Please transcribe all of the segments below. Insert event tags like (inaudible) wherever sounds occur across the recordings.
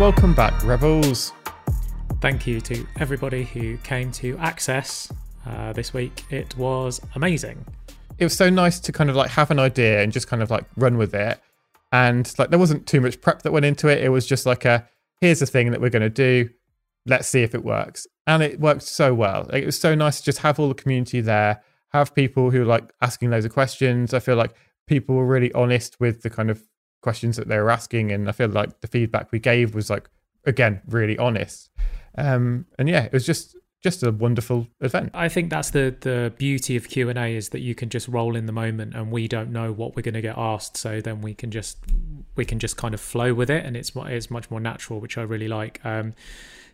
Welcome back, Rebels. Thank you to everybody who came to Access uh, this week. It was amazing. It was so nice to kind of like have an idea and just kind of like run with it. And like there wasn't too much prep that went into it. It was just like a here's the thing that we're going to do. Let's see if it works. And it worked so well. Like, it was so nice to just have all the community there, have people who like asking loads of questions. I feel like people were really honest with the kind of questions that they were asking. And I feel like the feedback we gave was like, again, really honest. Um, and yeah, it was just just a wonderful event. I think that's the the beauty of Q and A is that you can just roll in the moment, and we don't know what we're going to get asked, so then we can just we can just kind of flow with it, and it's it's much more natural, which I really like. Um,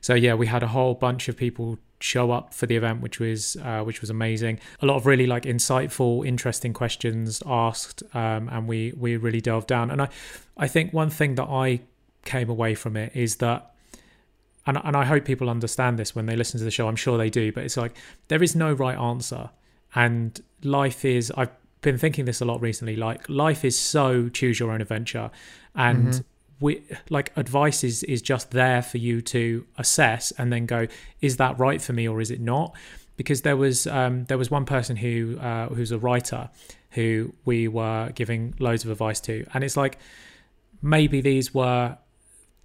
so yeah, we had a whole bunch of people show up for the event, which was uh, which was amazing. A lot of really like insightful, interesting questions asked, um, and we we really delved down. And I I think one thing that I came away from it is that and and I hope people understand this when they listen to the show. I'm sure they do, but it's like there is no right answer, and life is. I've been thinking this a lot recently. Like life is so choose your own adventure, and mm-hmm. We like advice is is just there for you to assess and then go, is that right for me or is it not? Because there was um, there was one person who uh, who's a writer who we were giving loads of advice to, and it's like maybe these were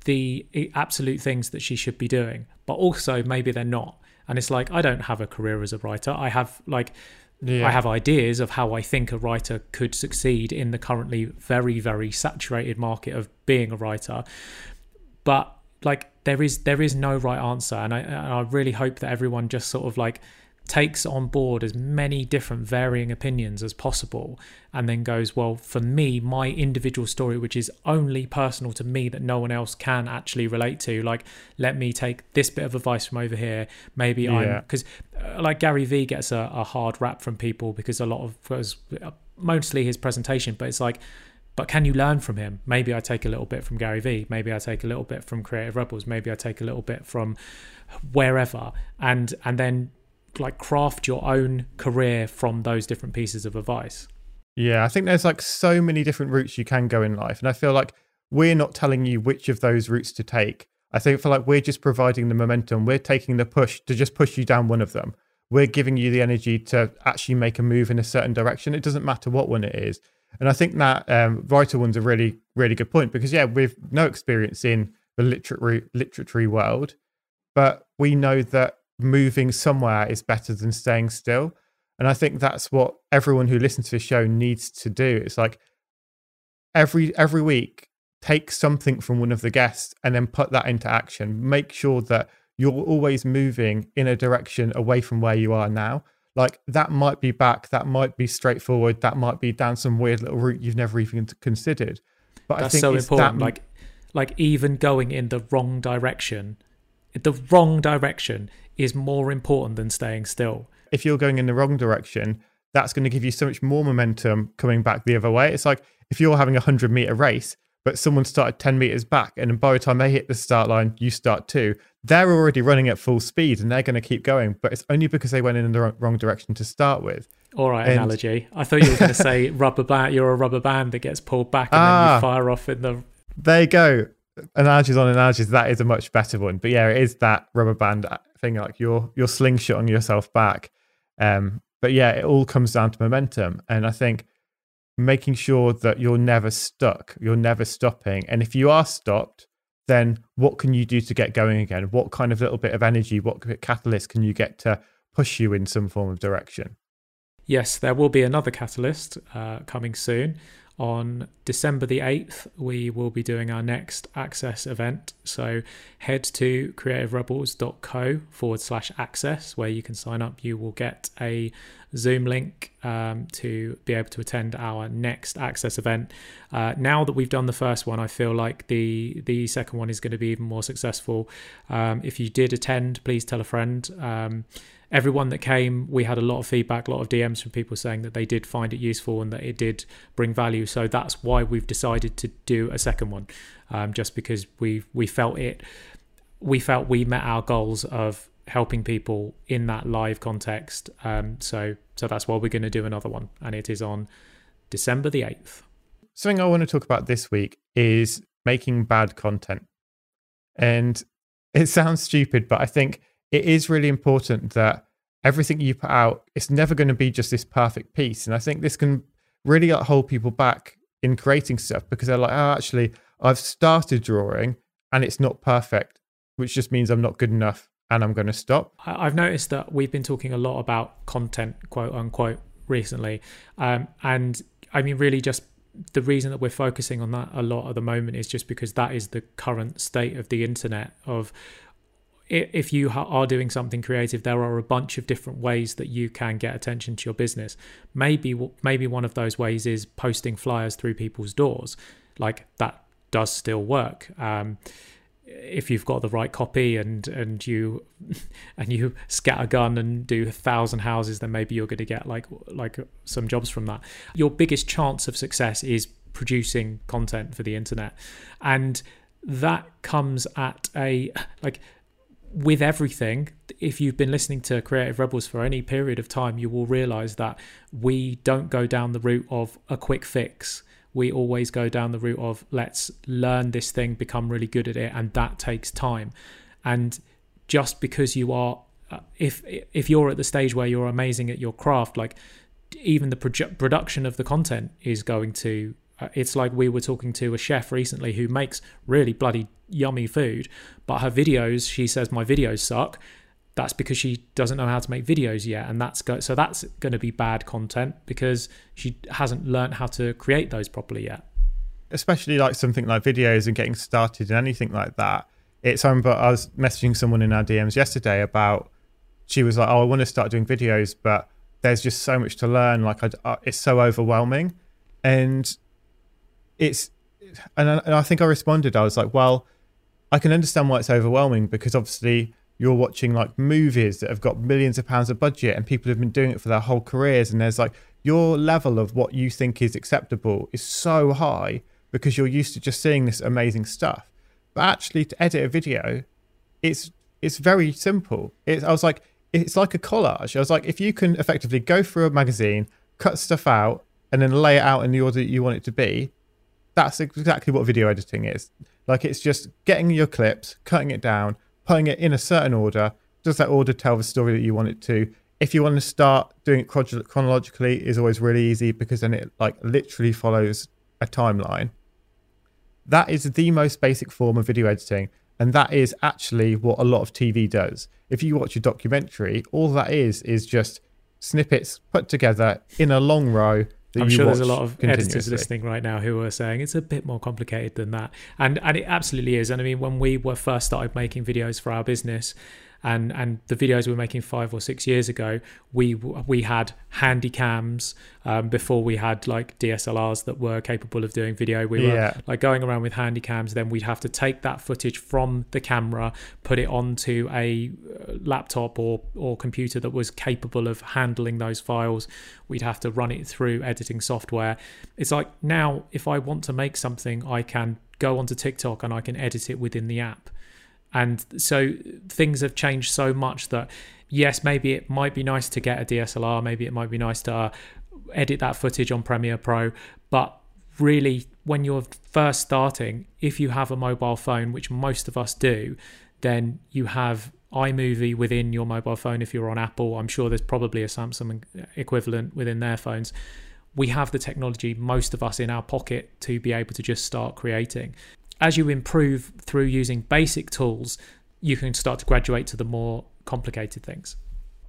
the absolute things that she should be doing, but also maybe they're not. And it's like I don't have a career as a writer. I have like yeah. I have ideas of how I think a writer could succeed in the currently very very saturated market of being a writer. But like there is there is no right answer, and I and I really hope that everyone just sort of like takes on board as many different varying opinions as possible and then goes well for me my individual story which is only personal to me that no one else can actually relate to like let me take this bit of advice from over here maybe yeah. i'm because uh, like gary vee gets a, a, hard rap from people because a lot of was uh, mostly his presentation but it's like but can you learn from him? Maybe I take a little bit from Gary Vee. Maybe I take a little bit from Creative Rebels. Maybe I take a little bit from wherever, and and then like craft your own career from those different pieces of advice. Yeah, I think there's like so many different routes you can go in life. And I feel like we're not telling you which of those routes to take. I think for like we're just providing the momentum. We're taking the push to just push you down one of them. We're giving you the energy to actually make a move in a certain direction. It doesn't matter what one it is. And I think that um, writer one's a really, really good point because, yeah, we've no experience in the literary literary world, but we know that moving somewhere is better than staying still. And I think that's what everyone who listens to the show needs to do. It's like every every week, take something from one of the guests and then put that into action. Make sure that you're always moving in a direction away from where you are now. Like that might be back, that might be straightforward, that might be down some weird little route you've never even considered. But That's I think so important. That... Like, like even going in the wrong direction, the wrong direction is more important than staying still. If you're going in the wrong direction, that's going to give you so much more momentum coming back the other way. It's like if you're having a 100 meter race, but someone started 10 meters back, and by the time they hit the start line, you start too. They're already running at full speed and they're going to keep going, but it's only because they went in the wrong direction to start with. All right, and, analogy. I thought you were going to say (laughs) rubber band. You're a rubber band that gets pulled back and ah, then you ah. fire off in the. There you go. Analogies on analogies. That is a much better one. But yeah, it is that rubber band thing like you're you're slingshotting yourself back. Um but yeah it all comes down to momentum. And i think making sure that you're never stuck you're never stopping. And if you are stopped then what can you do to get going again? What kind of little bit of energy what catalyst can you get to push you in some form of direction? Yes there will be another catalyst uh, coming soon on December the 8th, we will be doing our next access event. So head to creativerebels.co forward slash access where you can sign up. You will get a Zoom link um, to be able to attend our next access event. Uh, now that we've done the first one, I feel like the the second one is going to be even more successful. Um, if you did attend, please tell a friend. Um, everyone that came, we had a lot of feedback, a lot of DMs from people saying that they did find it useful and that it did bring value. So that's why we've decided to do a second one, um, just because we we felt it, we felt we met our goals of helping people in that live context. Um, so so that's why we're going to do another one, and it is on December the eighth. Something I want to talk about this week is making bad content. And it (laughs) sounds stupid, but I think it is really important that everything you put out, it's never going to be just this perfect piece. And I think this can really hold people back in creating stuff because they're like, oh, actually, I've started drawing and it's not perfect, which just means I'm not good enough and I'm going to stop. I've noticed that we've been talking a lot about content, quote unquote, recently. Um, and I mean, really, just the reason that we're focusing on that a lot at the moment is just because that is the current state of the internet of if you are doing something creative there are a bunch of different ways that you can get attention to your business. Maybe maybe one of those ways is posting flyers through people's doors. Like that does still work. Um, if you've got the right copy and and you (laughs) and you scatter gun and do a thousand houses then maybe you're going to get like like some jobs from that. Your biggest chance of success is producing content for the internet. And that comes at a like with everything, if you've been listening to Creative Rebels for any period of time, you will realize that we don't go down the route of a quick fix. We always go down the route of let's learn this thing, become really good at it, and that takes time. And just because you are, uh, if if you're at the stage where you're amazing at your craft, like even the produ- production of the content is going to it's like we were talking to a chef recently who makes really bloody yummy food, but her videos, she says my videos suck. That's because she doesn't know how to make videos yet, and that's go- so that's going to be bad content because she hasn't learned how to create those properly yet. Especially like something like videos and getting started in anything like that. It's um, but I was messaging someone in our DMs yesterday about she was like, "Oh, I want to start doing videos, but there's just so much to learn. Like, I, uh, it's so overwhelming." And it's and I, and I think I responded. I was like, well, I can understand why it's overwhelming because obviously you're watching like movies that have got millions of pounds of budget and people have been doing it for their whole careers. And there's like your level of what you think is acceptable is so high because you're used to just seeing this amazing stuff. But actually to edit a video it's it's very simple. It's i was like it's like a collage. I was like if you can effectively go through a magazine cut stuff out and then lay it out in the order that you want it to be that's exactly what video editing is. Like it's just getting your clips, cutting it down, putting it in a certain order. Does that order tell the story that you want it to? If you want to start doing it chronologically, is always really easy because then it like literally follows a timeline. That is the most basic form of video editing, and that is actually what a lot of TV does. If you watch a documentary, all that is is just snippets put together in a long row I'm sure there's a lot of editors listening right now who are saying it's a bit more complicated than that, and and it absolutely is. And I mean, when we were first started making videos for our business, and and the videos we were making five or six years ago, we we had handy cams um, before we had like DSLRs that were capable of doing video. We were yeah. like going around with handy cams. Then we'd have to take that footage from the camera, put it onto a uh, laptop or or computer that was capable of handling those files. We'd have to run it through editing software. It's like now, if I want to make something, I can go onto TikTok and I can edit it within the app and so things have changed so much that, yes, maybe it might be nice to get a DSLR, maybe it might be nice to uh, edit that footage on Premiere Pro. But really, when you're first starting, if you have a mobile phone, which most of us do, then you have iMovie within your mobile phone if you're on Apple. I'm sure there's probably a Samsung equivalent within their phones. We have the technology, most of us in our pocket, to be able to just start creating as you improve through using basic tools, you can start to graduate to the more complicated things.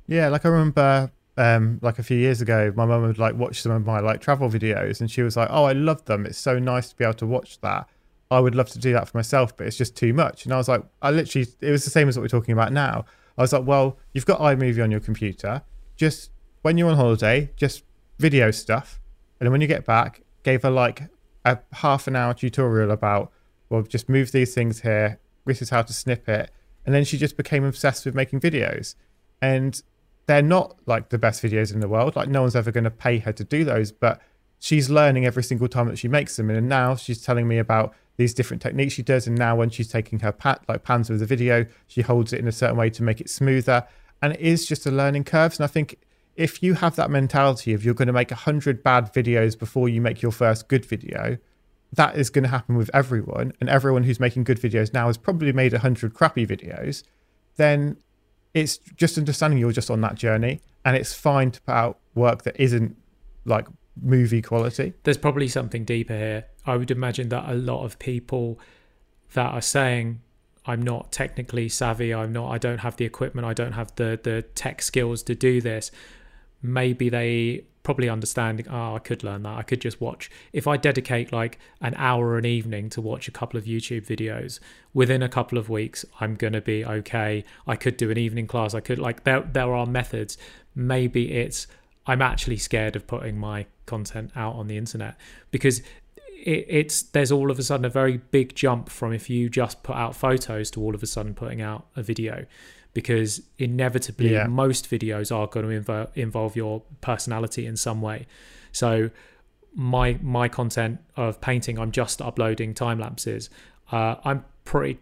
Yeah, like I remember um, like a few years ago, my mum would like watch some of my like travel videos and she was like, Oh, I love them. It's so nice to be able to watch that. I would love to do that for myself, but it's just too much. And I was like, I literally, it was the same as what we're talking about now. I was like, well, you've got iMovie on your computer. Just when you're on holiday, just video stuff. And then when you get back, gave her like a half an hour tutorial about well, just move these things here. This is how to snip it. And then she just became obsessed with making videos. And they're not like the best videos in the world. Like no one's ever going to pay her to do those, but she's learning every single time that she makes them. And now she's telling me about these different techniques she does. And now when she's taking her pat like pans with the video, she holds it in a certain way to make it smoother. And it is just a learning curve. And I think if you have that mentality of you're going to make a hundred bad videos before you make your first good video, that is going to happen with everyone, and everyone who's making good videos now has probably made a hundred crappy videos, then it's just understanding you're just on that journey, and it's fine to put out work that isn't like movie quality. There's probably something deeper here. I would imagine that a lot of people that are saying I'm not technically savvy, I'm not I don't have the equipment, I don't have the the tech skills to do this. Maybe they probably understanding oh i could learn that. I could just watch. If i dedicate like an hour an evening to watch a couple of youtube videos within a couple of weeks i'm going to be okay. I could do an evening class. I could like there there are methods. Maybe it's i'm actually scared of putting my content out on the internet because it, it's there's all of a sudden a very big jump from if you just put out photos to all of a sudden putting out a video because inevitably yeah. most videos are going to invo- involve your personality in some way. So my my content of painting, I'm just uploading time lapses. Uh, I'm pretty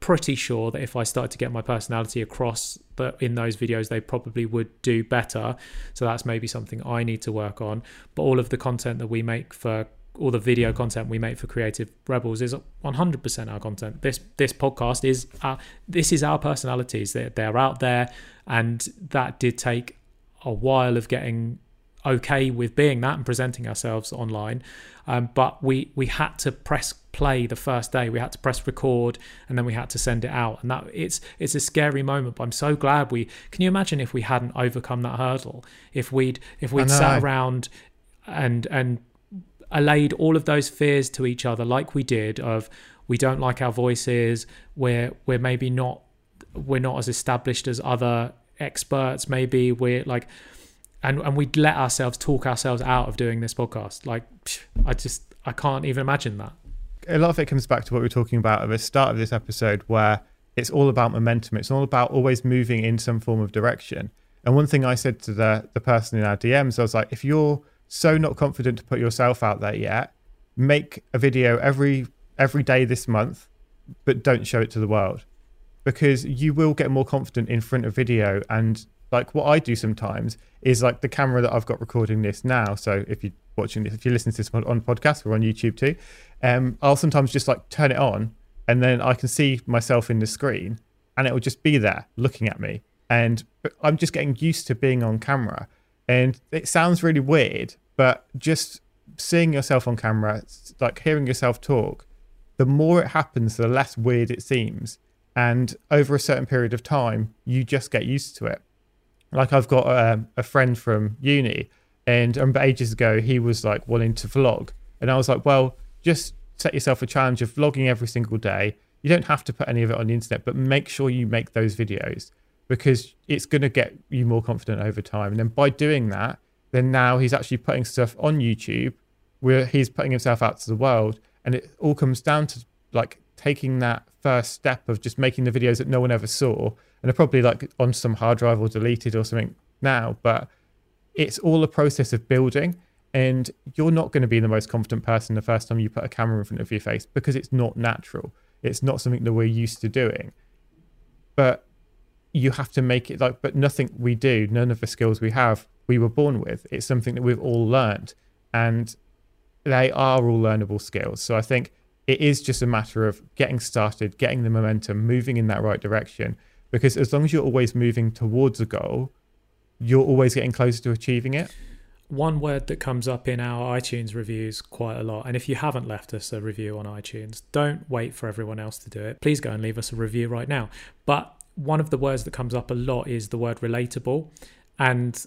pretty sure that if I started to get my personality across that in those videos, they probably would do better. So that's maybe something I need to work on. But all of the content that we make for all the video content we make for Creative Rebels is 100% our content. This this podcast is our, this is our personalities. They're, they're out there, and that did take a while of getting okay with being that and presenting ourselves online. Um, but we we had to press play the first day. We had to press record, and then we had to send it out. And that it's it's a scary moment. But I'm so glad we. Can you imagine if we hadn't overcome that hurdle? If we'd if we'd sat around and and allayed all of those fears to each other like we did of we don't like our voices we're we're maybe not we're not as established as other experts maybe we're like and and we'd let ourselves talk ourselves out of doing this podcast. Like i just i can't even imagine that. A lot of it comes back to what we were talking about at the start of this episode where it's all about momentum. It's all about always moving in some form of direction. And one thing i said to the the person in our dms i was like if you're so not confident to put yourself out there yet, make a video every every day this month, but don't show it to the world because you will get more confident in front of video and like what I do sometimes is like the camera that I've got recording this now. So if you're watching this, if you listen to this on podcast, we're on YouTube too. Um, I'll sometimes just like turn it on and then I can see myself in the screen and it will just be there looking at me. And I'm just getting used to being on camera. And it sounds really weird, but just seeing yourself on camera, like hearing yourself talk, the more it happens, the less weird it seems. And over a certain period of time, you just get used to it. Like I've got a, um, a friend from uni, and I remember ages ago he was like wanting to vlog, and I was like, well, just set yourself a challenge of vlogging every single day. You don't have to put any of it on the internet, but make sure you make those videos because it's going to get you more confident over time. And then by doing that, then now he's actually putting stuff on YouTube where he's putting himself out to the world. And it all comes down to like taking that first step of just making the videos that no one ever saw. And they're probably like on some hard drive or deleted or something now, but it's all a process of building. And you're not going to be the most confident person the first time you put a camera in front of your face because it's not natural. It's not something that we're used to doing. But you have to make it like, but nothing we do, none of the skills we have we were born with. It's something that we've all learned, and they are all learnable skills. So I think it is just a matter of getting started, getting the momentum, moving in that right direction. Because as long as you're always moving towards a goal, you're always getting closer to achieving it. One word that comes up in our iTunes reviews quite a lot, and if you haven't left us a review on iTunes, don't wait for everyone else to do it. Please go and leave us a review right now. But one of the words that comes up a lot is the word relatable. And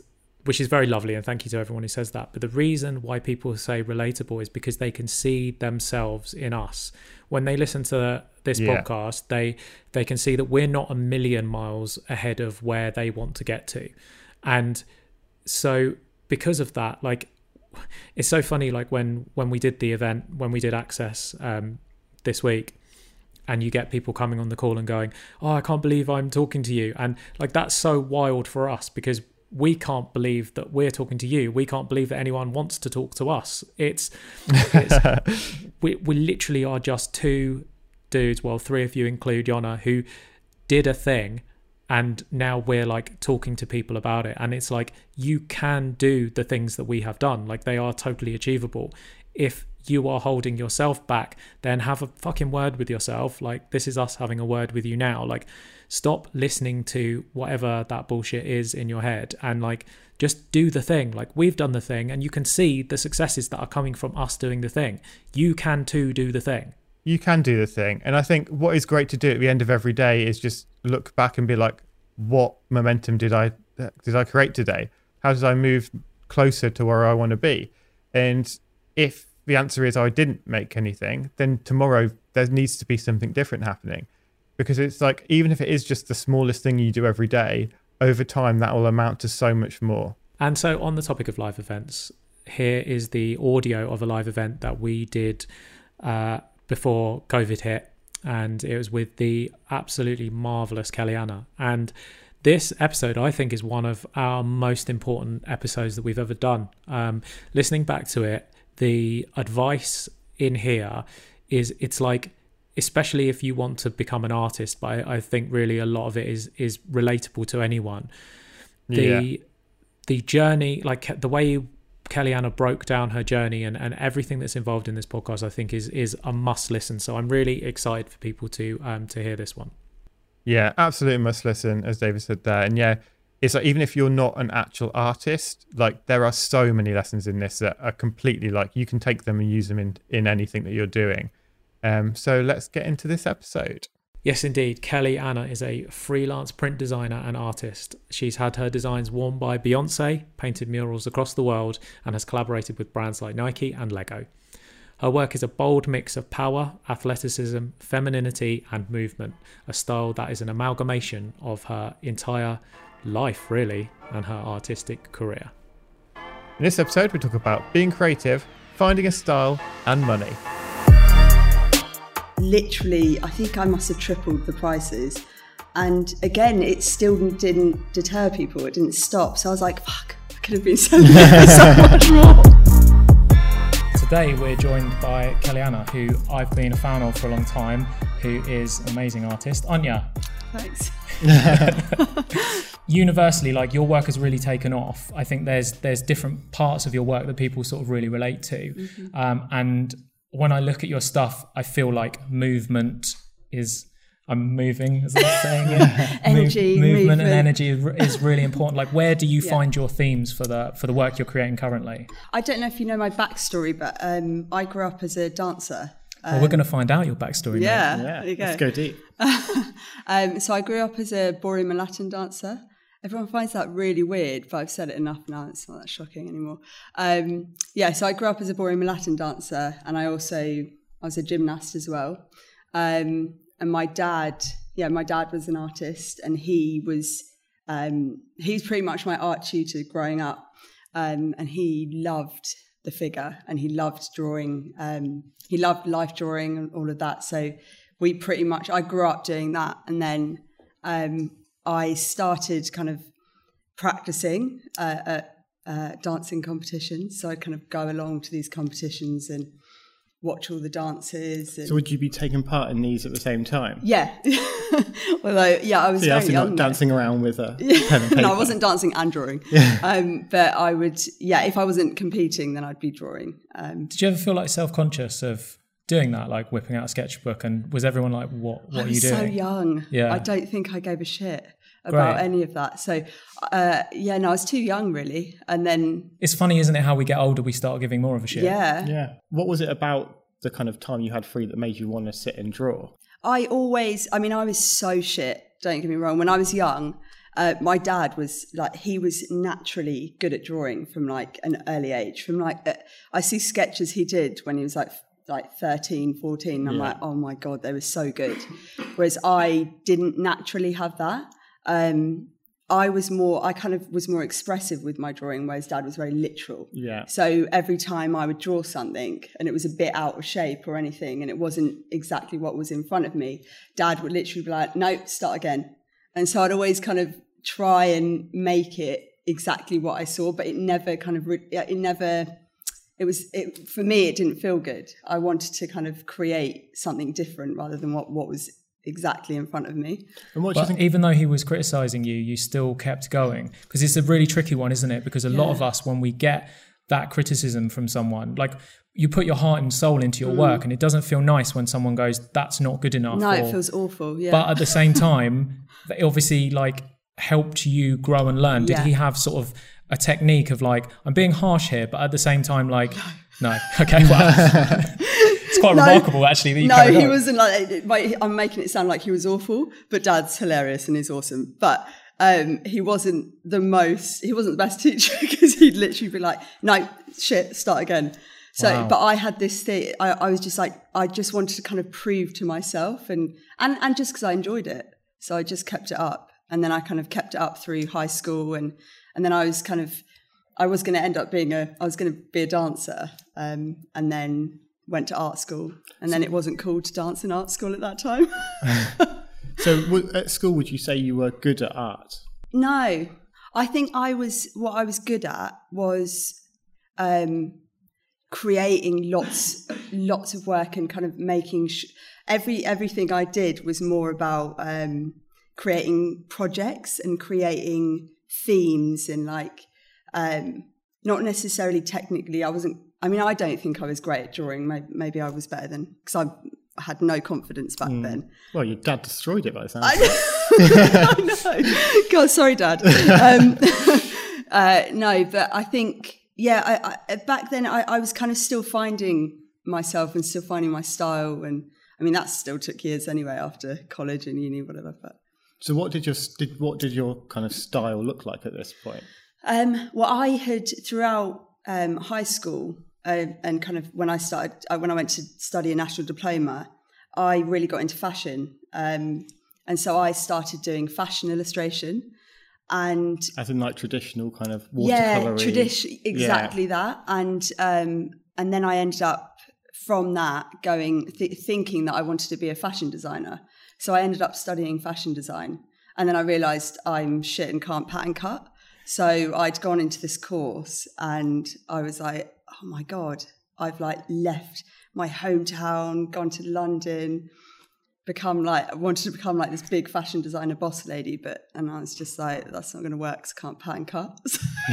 which is very lovely and thank you to everyone who says that but the reason why people say relatable is because they can see themselves in us when they listen to this yeah. podcast they they can see that we're not a million miles ahead of where they want to get to and so because of that like it's so funny like when when we did the event when we did access um this week and you get people coming on the call and going oh i can't believe i'm talking to you and like that's so wild for us because we can't believe that we're talking to you. We can't believe that anyone wants to talk to us. It's, it's (laughs) we we literally are just two dudes. Well, three if you include Yona, who did a thing and now we're like talking to people about it and it's like you can do the things that we have done like they are totally achievable if you are holding yourself back then have a fucking word with yourself like this is us having a word with you now like stop listening to whatever that bullshit is in your head and like just do the thing like we've done the thing and you can see the successes that are coming from us doing the thing you can too do the thing you can do the thing. And I think what is great to do at the end of every day is just look back and be like, what momentum did I did I create today? How did I move closer to where I want to be? And if the answer is I didn't make anything, then tomorrow there needs to be something different happening. Because it's like even if it is just the smallest thing you do every day, over time that will amount to so much more. And so on the topic of live events, here is the audio of a live event that we did uh, before COVID hit, and it was with the absolutely marvelous Kelly Anna. And this episode, I think, is one of our most important episodes that we've ever done. Um, listening back to it, the advice in here is it's like especially if you want to become an artist but I, I, think really a lot of it is is relatable to anyone the yeah. the journey like the way Kelly Anna broke down her journey and, and everything that's involved in this podcast, I think is is a must listen. So I'm really excited for people to um to hear this one. Yeah, absolutely must listen, as David said there. And yeah, it's like even if you're not an actual artist, like there are so many lessons in this that are completely like you can take them and use them in in anything that you're doing. Um, so let's get into this episode. Yes, indeed. Kelly Anna is a freelance print designer and artist. She's had her designs worn by Beyonce, painted murals across the world, and has collaborated with brands like Nike and Lego. Her work is a bold mix of power, athleticism, femininity, and movement, a style that is an amalgamation of her entire life, really, and her artistic career. In this episode, we talk about being creative, finding a style, and money literally, I think I must have tripled the prices. And again, it still didn't deter people. It didn't stop. So I was like, fuck, I could have been selling so much more. (laughs) Today we're joined by Kelly Anna, who I've been a fan of for a long time, who is an amazing artist. Anya. Thanks. (laughs) universally like your work has really taken off i think there's there's different parts of your work that people sort of really relate to mm-hmm. um, and when I look at your stuff, I feel like movement is I'm moving, as I'm saying. (laughs) Yeah. energy, Move, movement, movement, and energy is really important. Like, where do you (laughs) yeah. find your themes for the for the work you're creating currently? I don't know if you know my backstory, but um, I grew up as a dancer. Um, well, we're going to find out your backstory. Yeah, mate. yeah. Go. Let's go deep. (laughs) um, so I grew up as a ballroom and Latin dancer. Everyone finds that really weird, but I've said it enough now. It's not that shocking anymore. Um, yeah, so I grew up as a ballroom Latin dancer, and I also I was a gymnast as well. Um, and my dad, yeah, my dad was an artist, and he was um, he's pretty much my art tutor growing up, um, and he loved the figure and he loved drawing. Um, he loved life drawing and all of that. So we pretty much I grew up doing that, and then um, I started kind of practicing uh, at uh, dancing competitions. So I'd kind of go along to these competitions and watch all the dances. And... So would you be taking part in these at the same time? Yeah. Although, yeah, I was so very young. dancing around with a (laughs) pen and paper. no, I wasn't dancing and drawing. Yeah. Um, but I would, yeah, if I wasn't competing, then I'd be drawing. Um, Did you ever feel like self-conscious of doing that, like whipping out a sketchbook? And was everyone like, "What? What are you doing?" So young. Yeah. I don't think I gave a shit about Great. any of that. So, uh, yeah, no, I was too young really. And then it's funny, isn't it? How we get older, we start giving more of a shit. Yeah, yeah. What was it about the kind of time you had free that made you want to sit and draw? I always, I mean, I was so shit. Don't get me wrong. When I was young, uh, my dad was like he was naturally good at drawing from like an early age. From like uh, I see sketches he did when he was like like 13, 14. I'm yeah. like, oh my God, they were so good. Whereas I didn't naturally have that um, I was more, I kind of was more expressive with my drawing, whereas dad was very literal. Yeah. So every time I would draw something and it was a bit out of shape or anything and it wasn't exactly what was in front of me, dad would literally be like, no, start again. And so I'd always kind of try and make it exactly what I saw, but it never kind of, it never, it was, it, for me, it didn't feel good. I wanted to kind of create something different rather than what, what was exactly in front of me. And what do you But think? even though he was criticizing you, you still kept going because it's a really tricky one, isn't it? Because a lot of us, when we get that criticism from someone, like you put your heart and soul into your work, and it doesn't feel nice when someone goes, "That's not good enough." Mm. No, or- it feels awful. Yeah. but at the same (laughs) time, it obviously like helped you grow and learn. Did Yeah. he have sort of a technique of like, I'm being harsh here, but at the same time, like, (laughs) no, okay, well, (laughs) it's quite (laughs) No. remarkable actually that you no, he wasn't like, I'm making it sound like he was awful, but Dad's hilarious and he's awesome. But um, he wasn't the most. He wasn't the best (laughs) teacher because he'd literally be like, "No, shit, start again." So, Wow. but I had this thing. I, I was just like, I just wanted to kind of prove to myself, and and and just because I enjoyed it, so I just kept it up, and then I kind of kept it up through high school, and and then I was kind of, I was going to end up being a, I was going to be a dancer, um, and then went to art school, and then it wasn't cool to dance in art school at that time. (laughs) So at school, would you say you were good at art? no, I think I was what I was good at was um, creating lots lots of work and kind of making sh- every everything I did was more about um, creating projects and creating themes and like um, not necessarily technically. I wasn't. I mean, I don't think I was great at drawing. Maybe, I was better than because I had no confidence back then. Well, your dad destroyed it by the sound. (laughs) I know. God, sorry, Dad. Um, (laughs) uh, no, but I think, yeah, I, I, back then I, I was kind of still finding myself and still finding my style. And I mean, that still took years anyway after college and uni, whatever. But So what did your did what did your kind of style look like at this point? Um, well, I had throughout um, high school uh, and kind of when I started, uh, when I went to study a national diploma, I really got into fashion. Um, and so I started doing fashion illustration and As in like traditional kind of watercolor yeah, tradition, exactly that. And, um, and then I ended up from that going, th- thinking that I wanted to be a fashion designer. So I ended up studying fashion design. And then I realized I'm shit and can't pattern cut. So I'd gone into this course and I was like, oh my God, I've like left my hometown, gone to London, become like, I wanted to become like this big fashion designer boss lady, but, and I was just like, that's not going to work 'cause I can't pattern cut.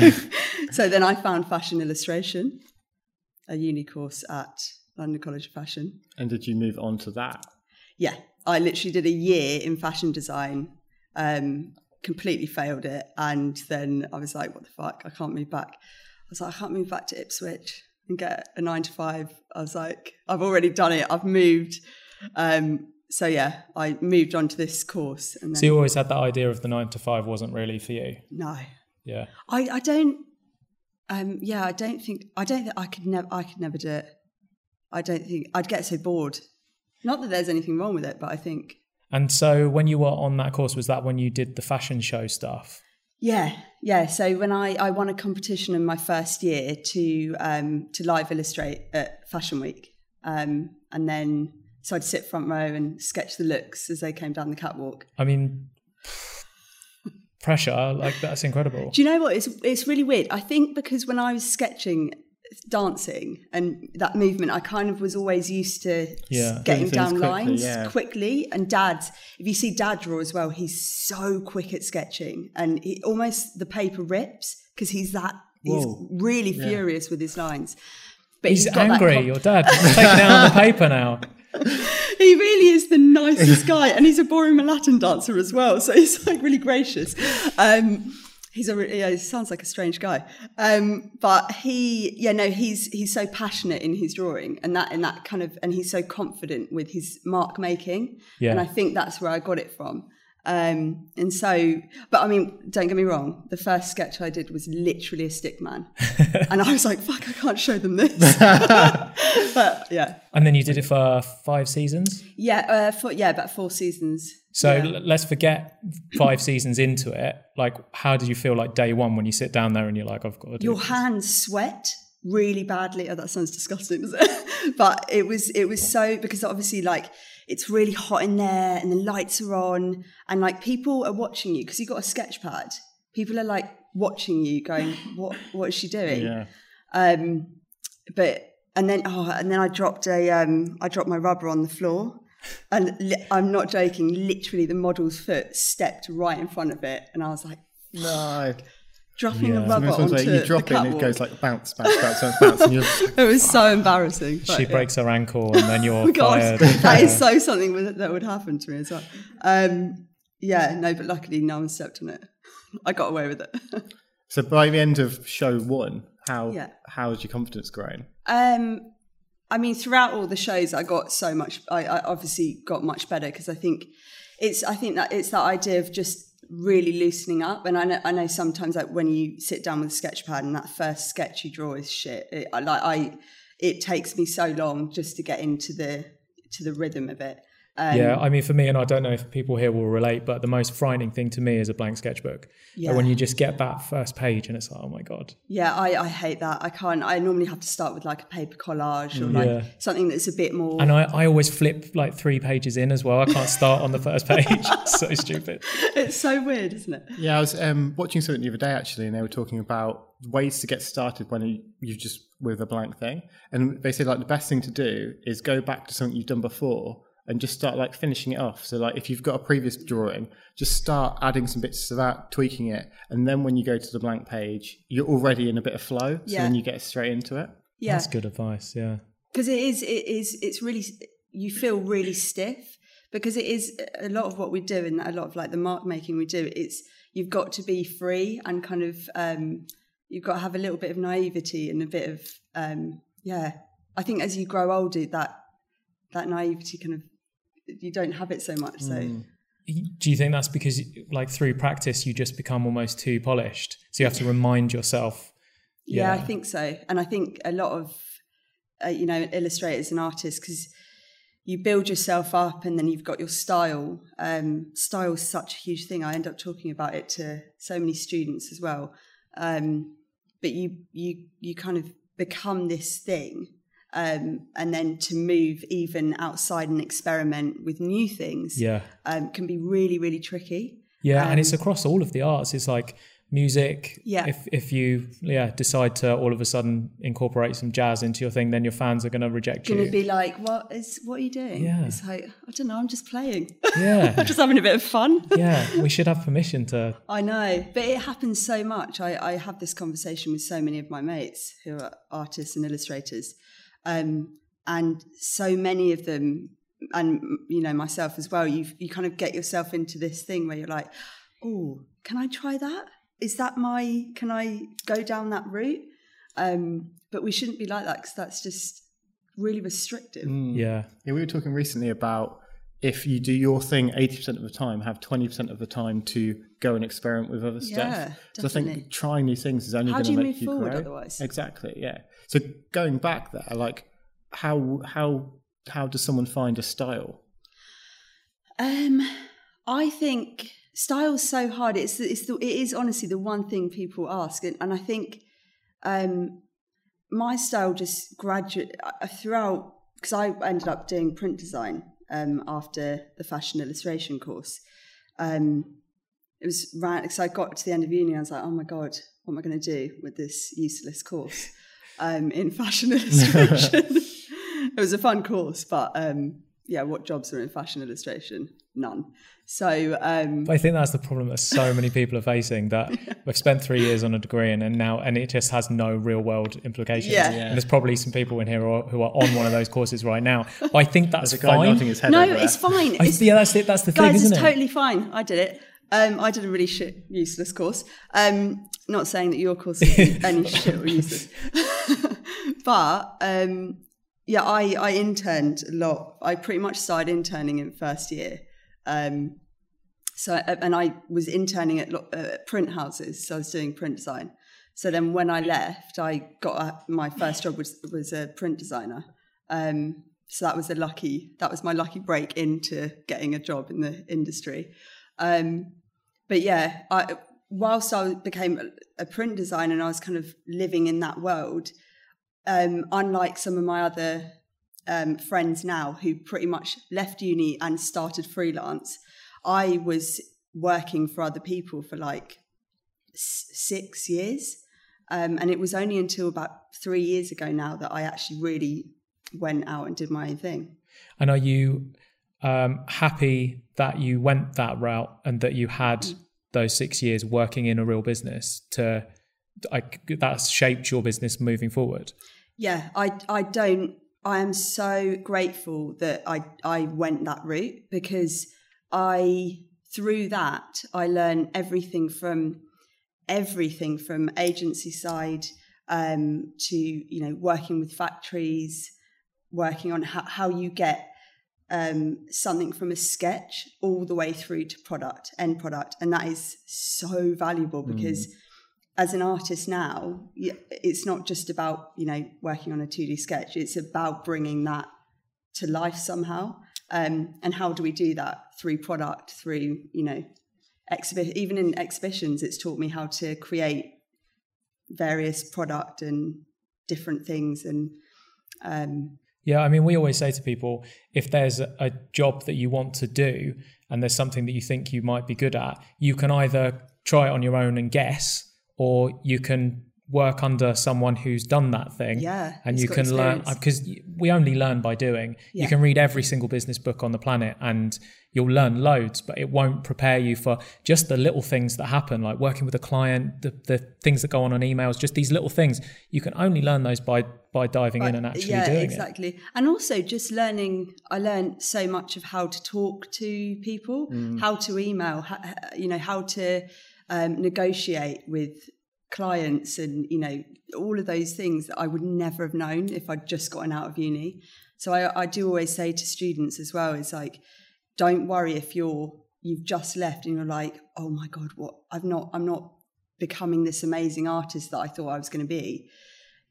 (laughs) so then I found fashion illustration, a uni course at London College of Fashion. And did you move on to that? Yeah, I literally did a year in fashion design, um, completely failed it. And then I was like, what the fuck? I can't move back. I was like, I can't move back to Ipswich and get a nine to five. I was like, I've already done it. I've moved. Um, so yeah, I moved on to this course. And then, So you always had that idea of the nine to five wasn't really for you. no, Yeah. I, I don't. Um, yeah, I don't think I don't think I could never I could never do it. I don't think I'd get so bored. Not that there's anything wrong with it, but I think And so when you were on that course, was that when you did the fashion show stuff? Yeah, yeah. So when I, I won a competition in my first year to um, to live illustrate at Fashion Week, um, and then so I'd sit front row and sketch the looks as they came down the catwalk. I mean, pressure, like that's incredible. Do you know what? It's it's really weird. I think because when I was sketching dancing and that movement, I kind of was always used to Yeah. getting down quickly, lines yeah. quickly. And Dad, if you see Dad draw as well, he's so quick at sketching, and he almost the paper rips because he's that he's Whoa. really furious with his lines. But He's that angry. Your dad He's taking out the paper now. (laughs) he really is the nicest guy, and he's a boring Latin dancer as well. So he's like really gracious. Um, he's a yeah, he sounds like a strange guy, um, but he yeah no he's he's so passionate in his drawing and that and that kind of and he's so confident with his mark making, Yeah. and I think that's where I got it from. Um, and so, but I mean, don't get me wrong. The first sketch I did was literally a stick man, (laughs) and I was like, "Fuck, I can't show them this." (laughs) but yeah, And then you did it for five seasons. yeah, uh, for, yeah, about four seasons. So Yeah. let's forget five seasons into it. Like, how did you feel like day one when you sit down there and you're like, I've got to do your this? hands sweat really badly. Oh, that sounds disgusting, doesn't it? (laughs) but it was it was so because obviously like it's really hot in there and the lights are on and like people are watching you because you've got a sketch pad. People are like watching you, going, (laughs) "What what is she doing?" Yeah. Um, but and then oh, and then I dropped a um, I dropped my rubber on the floor. And li- I'm not joking. Literally, the model's foot stepped right in front of it, and I was like No. dropping Yeah. a rubber This onto like you drop the it and it goes like bounce, bounce, bounce, bounce, bounce, (laughs) and you're like, It was so embarrassing. She yeah. breaks her ankle and then you're (laughs) Oh my God, fired. (laughs) that is so something that would happen to me as well. Um, yeah, no, but luckily no one stepped on it. I got away with it. So by the end of show one, how Yeah. how has your confidence grown? Um, I mean, throughout all the shows, I got so much. I, I obviously got much better because I think it's. I think that it's that idea of just really loosening up. And I know, I know sometimes like when you sit down with a sketch pad and that first sketch you draw is shit. It, like I. It takes me so long just to get into the to the rhythm of it. Um, yeah, I mean, for me, and I don't know if people here will relate, but the most frightening thing to me is a blank sketchbook. Yeah. Like when you just get that first page and it's like, oh my God. Yeah, I, I hate that. I can't. I normally have to start with like a paper collage or like Yeah. something that's a bit more. And I, I always flip like three pages in as well. I can't start on the first page. (laughs) So stupid. it's so weird, isn't it? Yeah, I was um, watching something the other day actually, and they were talking about ways to get started when you, you just with a blank thing. And they said like the best thing to do is go back to something you've done before and just start like finishing it off. So like if you've got a previous drawing, just start adding some bits to that, tweaking it, and then when you go to the blank page, you're already in a bit of flow. So Yeah. then you get straight into it. Yeah, That's good advice. Yeah. because it is. It is. It's really. You feel really stiff because it is a lot of what we do and a lot of like the mark making we do. It's you've got to be free and kind of. um You've got to have a little bit of naivety and a bit of. um Yeah, I think as you grow older, that that naivety kind of you don't have it so much. So. Do you think that's because, like, through practice, you just become almost too polished? So you have to remind yourself. Yeah, I think so. And I think a lot of, uh, you know, illustrators and artists, because you build yourself up and then you've got your style. Um, style is such a huge thing. I end up talking about it to so many students as well. Um, but you, you, you kind of become this thing. Um, and then to move even outside and experiment with new things Yeah. um, can be really, really tricky. Yeah. and it's across all of the arts. It's like music. Yeah. If, if you, yeah, decide to all of a sudden incorporate some jazz into your thing, then your fans are going to reject Going you. to be like, what is what are you doing? Yeah. It's like I don't know. I'm just playing. yeah. (laughs) I'm just having a bit of fun. yeah. We should have permission to. I know, but it happens so much. I, I have this conversation with so many of my mates who are artists and illustrators, um, and so many of them, and you know myself as well. You you kind of get yourself into this thing where you're like, oh, can I try that? Is that my? Can I go down that route? Um, but we shouldn't be like that because that's just really restrictive. Yeah. Yeah, we were talking recently about if you do your thing 80% of the time, have 20% of the time to go and experiment with other stuff. Yeah, so I think trying new things is only going to you make move you forward grow. otherwise? Exactly, yeah. So going back there, like how how how does someone find a style? Um, I think style's so hard. It's it's the, it is honestly the one thing people ask, and, and I think um, my style just graduate uh, throughout because I ended up doing print design um, after the fashion illustration course. Um, it was right because I got to the end of uni. I was like, oh my god, what am I going to do with this useless course um, in fashion (laughs) illustration? (laughs) it was a fun course, but um, yeah, what jobs are in fashion illustration? None. So um, I think that's the problem that so many people are facing that (laughs) we've spent three years on a degree and, and now and it just has no real world implications. Yeah. And there's probably some people in here who are, who are on one of those courses right now. But I think that's a guy fine. his head no, it's fine. (laughs) I, It's, yeah, that's it. That's the thing, guys, isn't it's it? totally fine. I did it. Um, I did a really shit, useless course. Um, not saying that your course is (laughs) any shit or useless, but um, yeah, I, I interned a lot. I pretty much started interning in first year. Um, so and I was interning at uh, print houses, so I was doing print design. So then when I left, I got a, my first job was was a print designer. Um, so that was a lucky that was my lucky break into getting a job in the industry. Um, but yeah, I, whilst I became a, a print designer and I was kind of living in that world, um, unlike some of my other um, friends now who pretty much left uni and started freelance, I was working for other people for like s- six years. Um, and it was only until about three years ago now that I actually really went out and did my own thing. And are you um, happy that you went that route and that you had Mm. those six years working in a real business to like that's shaped your business moving forward. Yeah, I I don't. I am so grateful that I I went that route because I through that I learned everything from everything from agency side um, to you know working with factories, working on how, how you get um, something from a sketch all the way through to product end product, and that is so valuable because as an artist now, it's not just about you know working on a two D sketch. It's about bringing that to life somehow. Um, and how do we do that through product, through you know, exhibit? Even in exhibitions, it's taught me how to create various product and different things. And um, Yeah, I mean, we always say to people if there's a, a job that you want to do and there's something that you think you might be good at, you can either try it on your own and guess, or you can work under someone who's done that thing. Yeah, and you can learn because uh, we only learn by doing. You can read every single business book on the planet and you'll learn loads, but it won't prepare you for just the little things that happen, like working with a client, the, the things that go on on emails, just these little things. You can only learn those by by diving in and actually yeah, doing it. exactly. And also just learning. I learned so much of how to talk to people, mm. how to email, how, you know, how to um, negotiate with clients, and you know, all of those things that I would never have known if I'd just gotten out of uni. So I, I do always say to students as well, it's like, don't worry if you're you've just left and you're like, oh my god, what I've not, I'm not becoming this amazing artist that I thought I was going to be.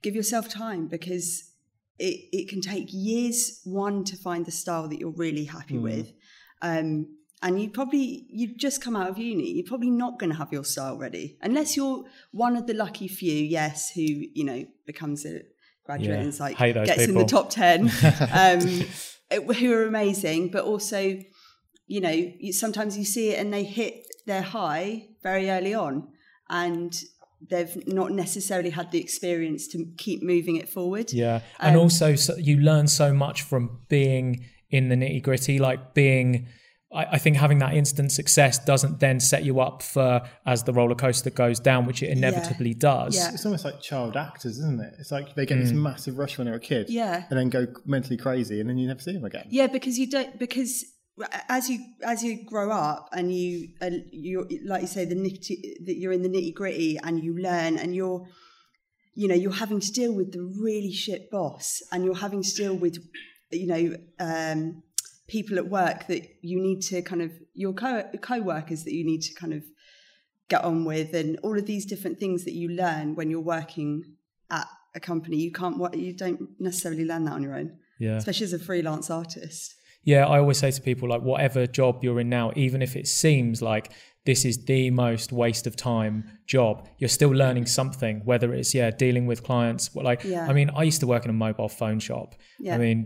Give yourself time because it, it can take years one to find the style that you're really happy with. Um, and you probably you've just come out of uni you're probably not going to have your style ready. Unless you're one of the lucky few yes who you know becomes a graduate Yeah, and like gets in the top 10 (laughs) um, who are amazing but also you know you, sometimes you see it and they hit their high very early on. And they've not necessarily had the experience to keep moving it forward. Yeah, and also so you learn so much from being in the nitty gritty, like being. I, I think having that instant success doesn't then set you up for as the roller coaster goes down, which it inevitably does. Yeah. It's almost like child actors, isn't it? It's like they get this massive rush when they're a kid, Yeah. and then go mentally crazy, and then you never see them again. Yeah, because you don't because as you as you grow up and you uh, you like you say the nitty that you're in the nitty gritty and you learn and you're you know you're having to deal with the really shit boss and you're having to deal with you know um, people at work that you need to kind of your co co-workers that you need to kind of get on with and all of these different things that you learn when you're working at a company you can't you don't necessarily learn that on your own Yeah. especially as a freelance artist Yeah, I always say to people like whatever job you're in now, even if it seems like this is the most waste of time job, you're still learning something. Whether it's yeah dealing with clients, like Yeah. I mean, I used to work in a mobile phone shop. Yeah. I mean,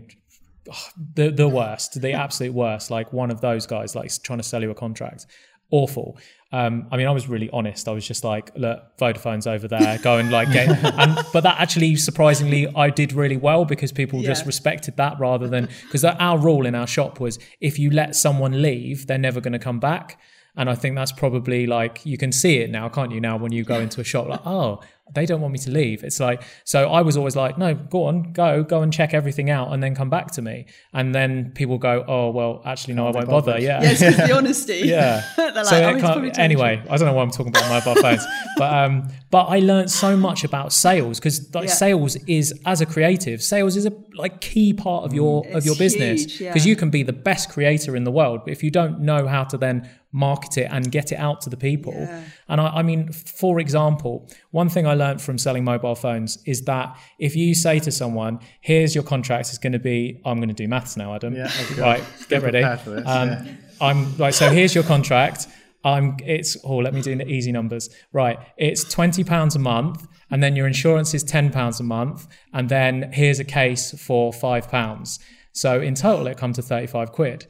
the the worst, the absolute worst. Like one of those guys, like trying to sell you a contract. Awful. Um, I mean, I was really honest. I was just like, look, Vodafone's over there. Go and like get. (laughs) And but that actually, surprisingly, I did really well because people just respected that rather than because our rule in our shop was if you let someone leave, they're never going to come back. And I think that's probably like you can see it now, can't you? Now when you go into a shop, like oh, they don't want me to leave. It's like so. I was always like, no, go on, go, go and check everything out, and then come back to me. And then people go, oh well, actually no, I won't bother. bothered. Yeah, Yeah, it's 'cause the (laughs) honesty. yeah. (laughs) Like, so "Oh, it he's can't- probably anyway, I don't know why I'm talking about mobile phones, (laughs) but um, but I learned so much about sales because like Yeah. sales is as a creative, sales is a like key part of your of your business huge, yeah. because you can be the best creator in the world, but if you don't know how to then market it and get it out to the people, Yeah. and I, I mean, for example, one thing I learned from selling mobile phones is that if you say to someone, "Here's your contract," it's going to be, "I'm going to do maths now, Adam." Yeah, okay. right. Get ready. prepared for this, Um, yeah. I'm like, so here's your contract. I'm. It's. Oh, let me do the easy numbers. Right. It's twenty pounds a month, and then your insurance is ten pounds a month, and then here's a case for five pounds. So in total, it comes to thirty-five quid.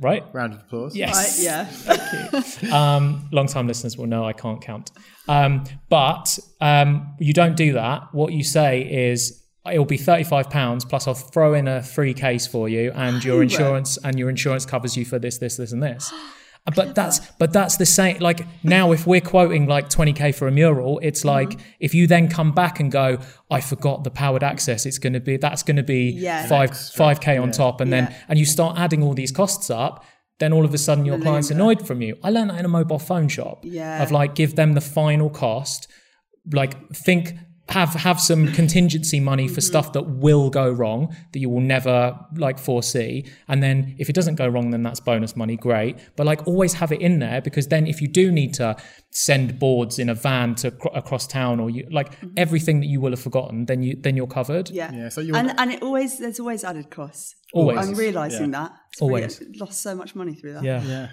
Right. Round of applause. Yes. Right, yeah. (laughs) Um, long time listeners will know I can't count. Um, but um, you don't do that. What you say is, it'll be 35 pounds plus I'll throw in a free case for you and your insurance and your insurance covers you for this this this and this but that's but that's the same like now if we're quoting like 20k for a mural it's like Mm-hmm. if you then come back and go i forgot the powered access it's going to be that's going to be Yeah. 5 5k on top and then and you start adding all these costs up then all of a sudden your client's annoyed from you. I learned that in a mobile phone shop Yeah. of like give them the final cost. Like think have have some contingency money Mm-hmm. for stuff that will go wrong that you will never like foresee and then if it doesn't go wrong then that's bonus money great but like always have it in there because then if you do need to send boards in a van to cr- across town or you like everything that you will have forgotten then you then you're covered Mm-hmm. Yeah. Yeah, so you and and it always there's always added costs. Always. I'm realizing that. It's really- Always. I've lost so much money through that. yeah yeah.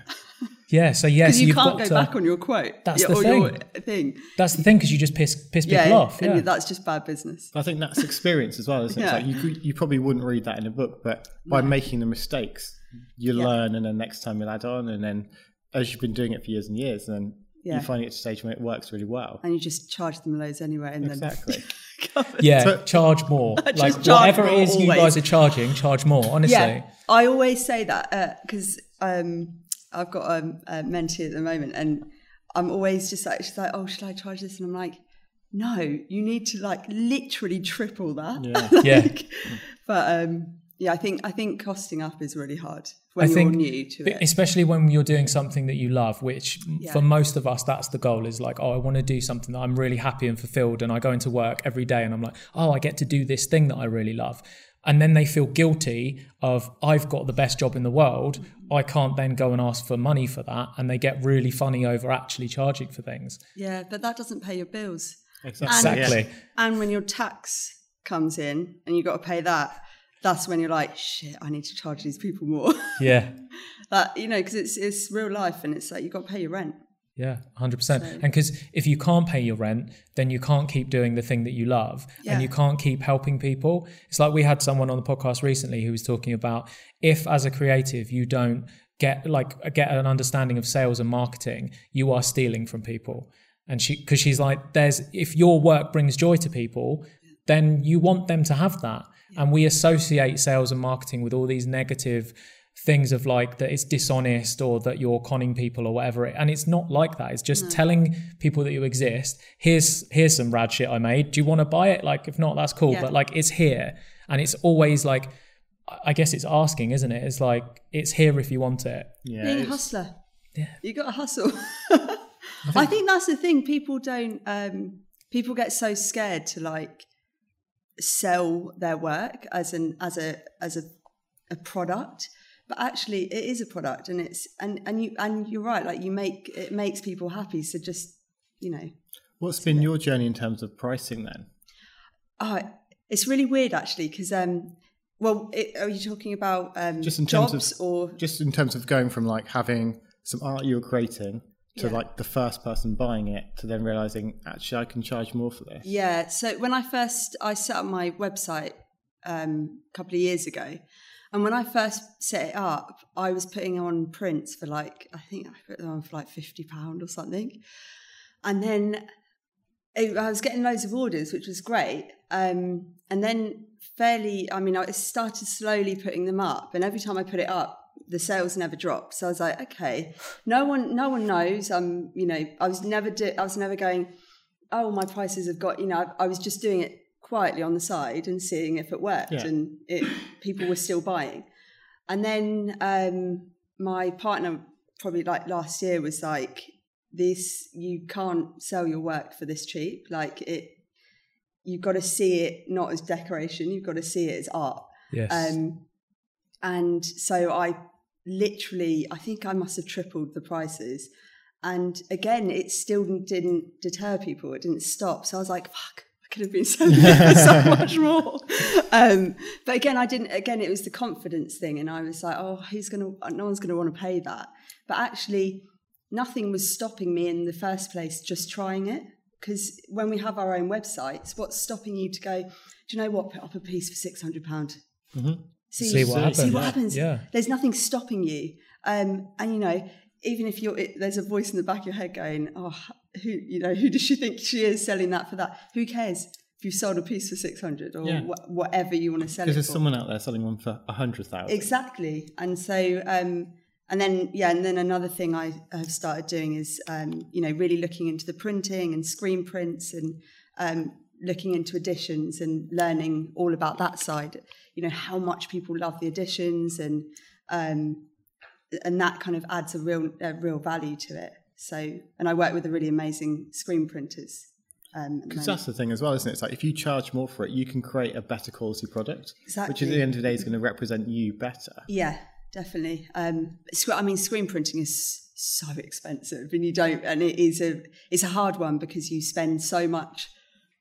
yeah so yes Because you you've can't got go to, back on your quote. That's yeah, the or thing. your thing. that's the thing because you just piss piss people off and yeah. that's just bad business. I think that's experience as well, isn't it? Yeah. Like you, you probably wouldn't read that in a book, but by making the mistakes, you Yeah. learn, and then next time you'll add on, and then as you've been doing it for years and years, then Yeah. you find it at a stage when it works really well. And you just charge them loads anyway, and Exactly. then (laughs) yeah So- charge more (laughs) like charge whatever more it is you guys are charging charge more honestly yeah. I always say that because um, I've got a, a mentee at the moment, and I'm always just like, she's like, "Oh, should I charge this?" And I'm like, "No, you need to like literally triple that." Yeah. (laughs) Yeah. But um, yeah, I think I think costing up is really hard when I you're think new to it. especially when you're doing something that you love which Yeah. for most of us that's the goal is like oh i want to do something that i'm really happy and fulfilled and i go into work every day and i'm like oh i get to do this thing that i really love and then they feel guilty of i've got the best job in the world mm-hmm. i can't then go and ask for money for that and they get really funny over actually charging for things Yeah, but that doesn't pay your bills. Exactly. exactly And when your tax comes in and you've got to pay that, that's when you're like, shit, I need to charge these people more. (laughs) yeah that you know, because it's it's real life and it's like you've got to pay your rent. Yeah, 100%. And because if you can't pay your rent, then you can't keep doing the thing that you love Yeah. and you can't keep helping people. It's like we had someone on the podcast recently who was talking about if as a creative you don't get like get an understanding of sales and marketing, you are stealing from people. And she cuz she's like there's if your work brings joy to people, then you want them to have that. And we associate sales and marketing with all these negative things of like that it's dishonest or that you're conning people or whatever and it's not like that it's just telling people that you exist here's here's some rad shit i made do you want to buy it like if not that's cool Yeah. but like it's here and it's always like i guess it's asking isn't it it's like it's here if you want it Yeah. Being a hustler. Yeah. You got to hustle. (laughs) I think that's the thing. People don't. Um, people get so scared to like sell their work as an as a as a, a product, but actually it is a product, and it's and and you and you're right. Like you make it makes people happy. So just you know, What's been your journey in terms of pricing then? oh, it's really weird actually because um, well, it, are you talking about um, Just in terms jobs of or just in terms of going from like having some art you were creating to Yeah. like the first person buying it to then realizing actually I can charge more for this. Yeah. So when I first I set up my website um, a couple of years ago, and when I first set it up, I was putting on prints for like I think I put them on for like fifty pound or something, and then it, I was getting loads of orders, which was great. Um, and then fairly, I mean, I started slowly putting them up, and every time I put it up, the sales never dropped. So I was like, okay, no one, no one knows. I'm, you know, I was never, do, I was never going. Oh, my prices have got. You know, I, I was just doing it quietly on the side and seeing if it worked, Yeah. and it, people were still buying. And then um, my partner, probably like last year, was like, "This you can't sell your work for this cheap. Like it, you've got to see it not as decoration. You've got to see it as art." yes Um, and so I literally, I think I must have tripled the prices. And again, it still didn't deter people. It didn't stop. So I was like, fuck, I could have been selling (laughs) for so much more. Um, but again, I didn't, again, it was the confidence thing. And I was like, oh, who's going to, no one's going to want to pay that. But actually, nothing was stopping me in the first place just trying it. Because when we have our own websites, what's stopping you to go, do you know what, put up a piece for £600? See, See what see happens. what happens. Yeah. There's nothing stopping you. Um, and you know, even if you're, it, there's a voice in the back of your head going, "Oh, who, you know, who does she think she is selling that for that? Who cares? if you sold a piece for 600 or Yeah. wh- whatever you want to sell it Because for. there's someone out there selling one for a hundred thousand. Exactly. And so, um, and then, yeah, and then another thing I have started doing is, um, you know, really looking into the printing and screen prints and um, looking into editions and learning all about that side. You know, how much people love the editions and, um, and that kind of adds a real, a real value to it. So, and I work with the really amazing screen printers. Um, Because moment. that's the thing as well, isn't it? It's like if you charge more for it, you can create a better quality product, which at the end of the day is going to represent you better. Yeah, definitely. Um, I mean, screen printing is so (laughs) expensive, and you don't, and it is a it's a hard one because you spend so much,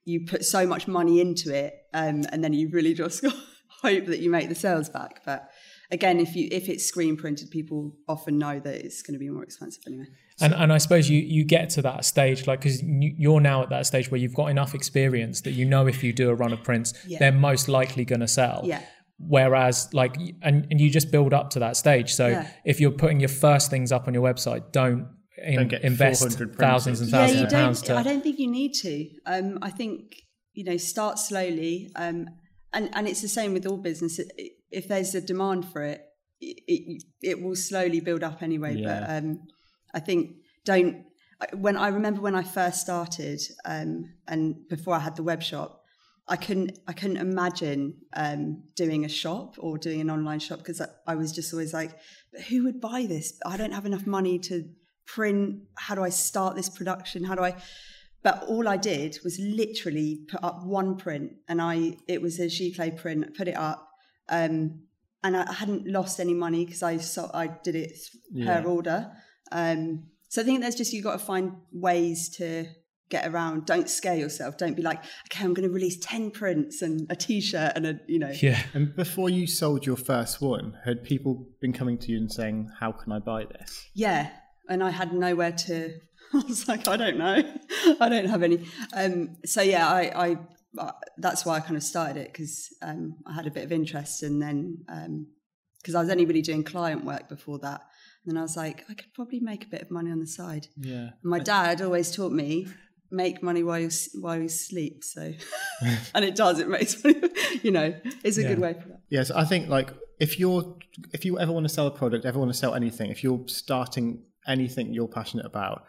you put so much money into it, um, and then you really just (laughs) hope that you make the sales back. But again, if you if it's screen printed, people often know that it's going to be more expensive anyway. And and I suppose you you get to that stage like because you're now at that stage where you've got enough experience that you know if you do a run of prints, Yeah. they're most likely going to sell. Yeah. Whereas like and and you just build up to that stage. So Yeah. if you're putting your first things up on your website, don't, in- Don't get invest thousands and thousands yeah, you of pounds don't. to I don't think you need to. Um, I think you know, start slowly, um, and and it's the same with all business. It- it- If there's a demand for it, it, it, it will slowly build up anyway. Yeah. But um, I think don't. When I remember when I first started, um, and before I had the web shop, I couldn't I couldn't imagine um, doing a shop or doing an online shop because I, I was just always like, but who would buy this? I don't have enough money to print. How do I start this production? How do I? But all I did was literally put up one print, and I it was a Giclée print. I put it up, um, and I hadn't lost any money because I saw I did it per order. Um, so I think there's just you've got to find ways to get around. Don't scare yourself. Don't be like, okay, I'm going to release ten prints and a T-shirt and a you know. yeah. And before you sold your first one, had people been coming to you and saying, "How can I buy this?" Yeah, and I had nowhere to. (laughs) I was like, I don't know, (laughs) I don't have any. Um, so yeah, I, I uh, that's why I kind of started it because um, I had a bit of interest, and then because I was only really doing client work before that, and then I was like, I could probably make a bit of money on the side. Yeah. And my dad always taught me make money while you while you sleep. So, (laughs) and it does. It makes money. You know, it's a good way for that. Yes, I think like if you're if you ever want to sell a product, ever want to sell anything, if you're starting anything you're passionate about,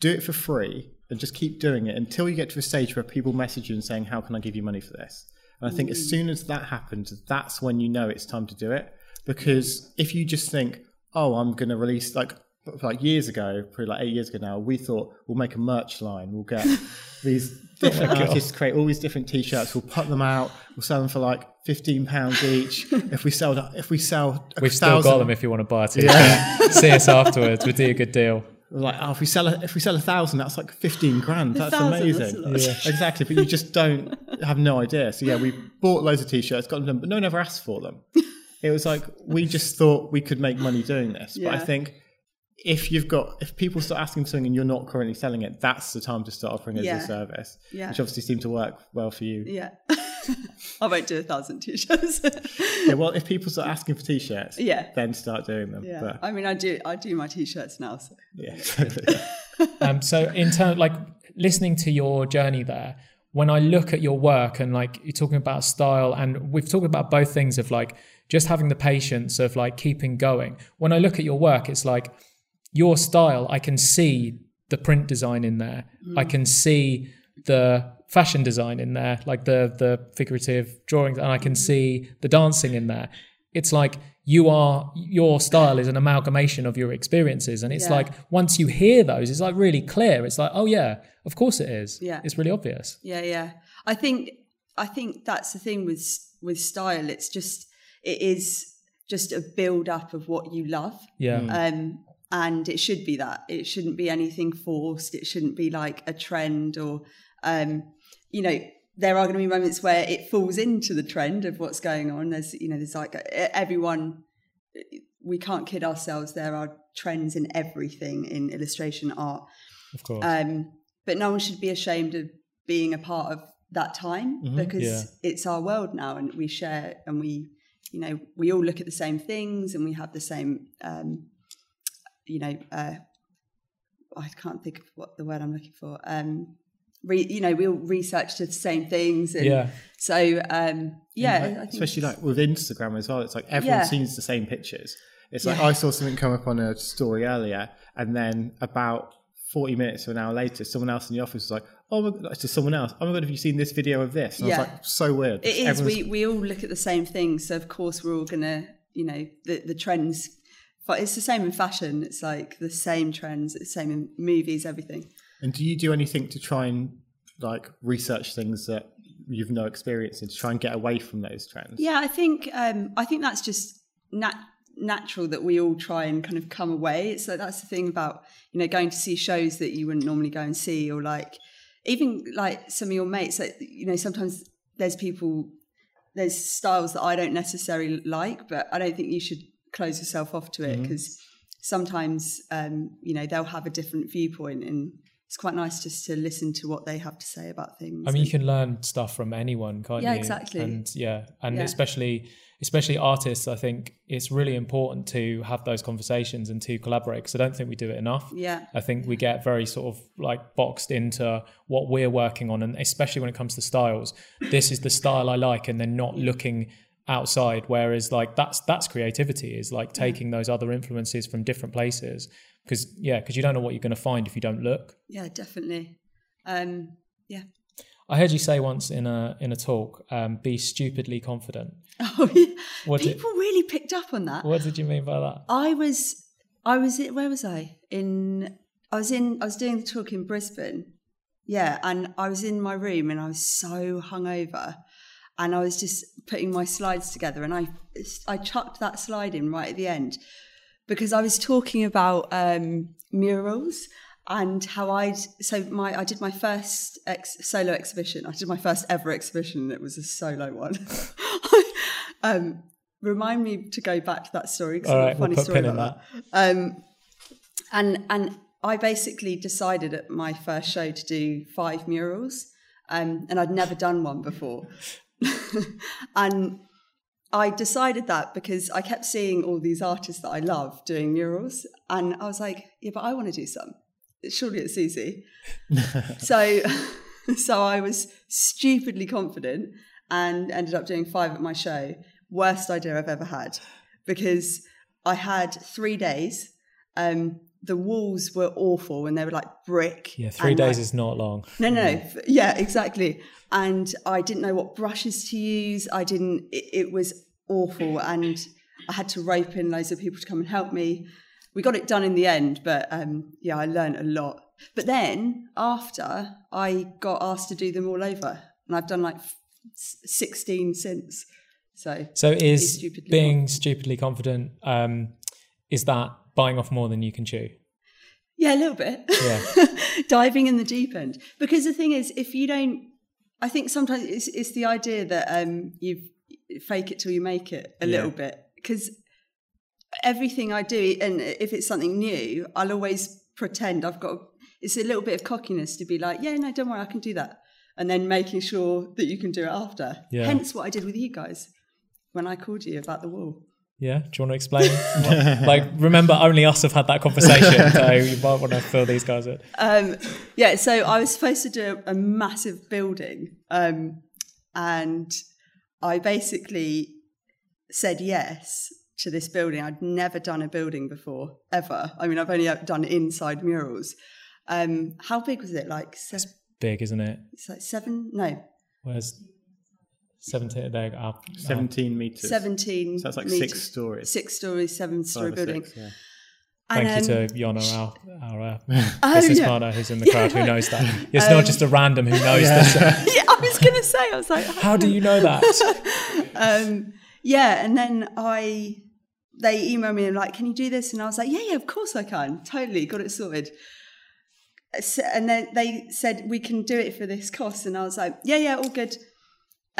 do it for free and just keep doing it until you get to a stage where people message you and saying, "How can I give you money for this?" And I think as mm. soon as that happens, that's when you know it's time to do it. Because if you just think, "Oh, I'm going to release," like like years ago, probably like eight years ago now, we thought we'll make a merch line. We'll get (laughs) these oh different artists create all these different t-shirts. We'll put them out. We'll sell them for like fifteen pounds each. (laughs) if we sell, if we sell, a We've still got them if you want to buy a (laughs) t-shirt. See us afterwards. We'll do you a good deal. we're like, oh, if we sell a, if we sell a thousand, that's like fifteen grand. That's thousand, that's amazing. a. Yeah. exactly. But you just don't have no idea. So yeah, we bought loads of t-shirts, got them done, but no one ever asked for them. It was like we just thought we could make money doing this. But I think if you've got if people start asking for something and you're not currently selling it, that's the time to start offering it as a service. Yeah. Which obviously seemed to work well for you. Yeah, (laughs) I won't do a thousand T-shirts. Yeah, well, if people start asking for t-shirts, Yeah. then start doing them. yeah, But, I mean, I do. I do my T-shirts now. So. yeah, totally. (laughs) (laughs) Um, so in terms like listening to your journey there, when I look at your work and like you're talking about style, and we've talked about both things of like just having the patience of like keeping going. When I look at your work, it's like your style. I can see the print design in there. I mm. can see the fashion design in there, like the the figurative drawings, and I can mm. see the dancing in there. It's like you are your style is an amalgamation of your experiences, and it's Yeah. like once you hear those, it's like really clear. It's like, oh yeah, of course it is. Yeah. it's really obvious. Yeah, yeah. I think I think that's the thing with with style. It's just it is just a build up of what you love. Yeah, mm. Um, and it should be that. It shouldn't be anything forced. It shouldn't be like a trend or, um, you know, there are going to be moments where it falls into the trend of what's going on. There's, you know, there's like everyone, we can't kid ourselves. There are trends in everything in illustration art. of course. Um, but no one should be ashamed of being a part of that time because Yeah. it's our world now and we share and we, you know, we all look at the same things and we have the same, um, you know, uh, I can't think of what the word I'm looking for. Um, re, you know, we all research the same things. And Yeah. So, um, yeah. Like, I think especially like with Instagram as well. It's like everyone Yeah. sees the same pictures. It's like Yeah. I saw something come up on a story earlier, and then about forty minutes or an hour later, someone else in the office was like, "Oh my god!" To someone else, "Oh my god, have you seen this video of this?" And I Yeah. was like, "So weird." It is. Everyone's- We, we all look at the same things. So, of course, we're all going to, you know, the, the trends. But it's the same in fashion. It's like the same trends. It's the same in movies, everything. And do you do anything to try and like research things that you've no experience in to try and get away from those trends? Yeah, I think um, I think that's just nat- natural that we all try and kind of come away. So that's the thing about you know going to see shows that you wouldn't normally go and see, or like even like some of your mates. Like, you know, sometimes there's people, there's styles that I don't necessarily like, but I don't think you should close yourself off to it because sometimes um, you know they'll have a different viewpoint and. It's quite nice just to listen to what they have to say about things. I mean, you can learn stuff from anyone, can't Yeah, you? exactly. And yeah, and Yeah. especially especially artists, I think it's really important to have those conversations and to collaborate because I don't think we do it enough. yeah, I think we get very sort of like boxed into what we're working on, and especially when it comes to styles, this is the style I like, and then not looking outside. Whereas like that's that's creativity is like taking those other influences from different places because yeah, because you don't know what you're going to find if you don't look. yeah, definitely. Um, yeah. I heard you say once in a in a talk, um, be stupidly confident. (laughs) Oh, yeah. What did- People really picked up on that. What did you mean by that? I was, I was, where was I? In, I was in, I was doing the talk in Brisbane. Yeah, and I was in my room and I was so hungover, and I was just putting my slides together, and I, I chucked that slide in right at the end because I was talking about um, murals and how I'd so my I did my first ex, solo exhibition. I did my first ever exhibition. and It was a solo one. (laughs) um, remind me to go back to that story because All I've right, a we'll put story pin in about that. Um, and and I basically decided at my first show to do five murals, um, and I'd never done one before. (laughs) and I decided that because I kept seeing all these artists that I love doing murals, and I was like, yeah, but I want to do some. Surely it's easy. (laughs) so, (laughs) so I was stupidly confident and ended up doing five at my show. Worst idea I've ever had because I had three days. Um, the walls were awful and they were like brick. Yeah, three days like- is not long. no, no, no. Yeah, exactly. And I didn't know what brushes to use. I didn't. It, it was awful, and I had to rope in loads of people to come and help me. We got it done in the end, but um, yeah, I learned a lot. But then after, I got asked to do them all over, and I've done like sixteen since. So So is stupidly being stupidly confident? Um, is that biting off more than you can chew? Yeah, a little bit. Yeah. (laughs) Diving in the deep end. Because the thing is, if you don't, I think sometimes it's, it's the idea that um, you fake it till you make it a Yeah. little bit. Because everything I do, and if it's something new, I'll always pretend I've got, it's a little bit of cockiness to be like, yeah, no, don't worry, I can do that. And then making sure that you can do it after. Yeah. Hence what I did with you guys when I called you about the wall. Yeah. Do you want to explain? (laughs) Like, remember, only us have had that conversation, (laughs) so you might want to fill these guys in. um, yeah, so I was supposed to do a, a massive building, um, and I basically said yes to this building. I'd never done a building before, ever. I mean, I've only done inside murals. Um, how big was it? Like seven, Big, isn't it? it's like seven? No, Where's seventeen? There, up, Seventeen meters. seventeen. So that's like meters. six stories. Six stories, seven story Five building. six, yeah. Thank And, you to Yona, our, our uh, (laughs) Oh, business yeah. partner who's in the Yeah, crowd who (laughs) knows that. It's not Um, just a random who knows this. (laughs) yeah, I was going to say, I was like, How do you know that? um, yeah, and then I they emailed me and like, can you do this? And I was like, yeah, yeah, of course I can. Totally, got it sorted. So- And then they said we can do it for this cost, and I was like, yeah, yeah, all good.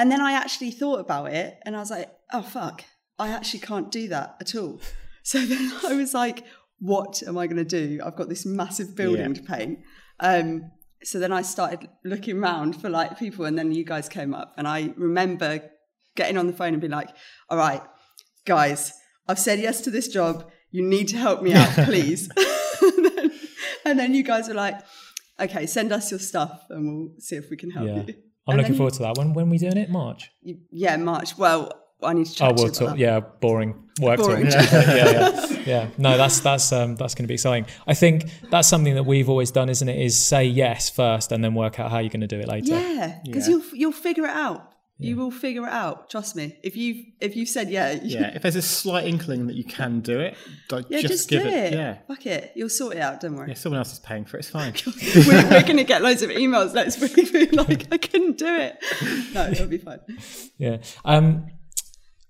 And then I actually thought about it, and I was like, oh fuck, I actually can't do that at all. (laughs) So then (laughs) I was like, what am I going to do? I've got this massive building Yeah. to paint. Um, so then I started looking around for like people, and then you guys came up, and I remember getting on the phone and being like, "All right, guys, I've said yes to this job. You need to help me out, (laughs) please." and, then, and then you guys were like, okay, send us your stuff and we'll see if we can help Yeah. you. I'm And looking forward to that. When when we doing it? March. you- Yeah, March. Well, I need to Oh, chat to we'll talk. Yeah, boring work Boring talk. (laughs) Yeah, yeah, yeah, (laughs) yeah. No, that's that's um, that's going to be exciting. I think that's something that we've always done, isn't it? Is say yes first and then work out how you're going to do it later. Yeah, because Yeah. you'll you'll figure it out. You will figure it out. Trust me. If you if you've said yeah, you- (laughs) Yeah, if there's a slight inkling that you can do it, like, yeah, just, just, give do it. Yeah. Fuck it. You'll sort it out. Don't worry. Yeah, someone else is paying for it. It's fine. (laughs) we're, we're (laughs) going to get loads of emails week being like, I couldn't do it. No, it'll be fine. Yeah. Um,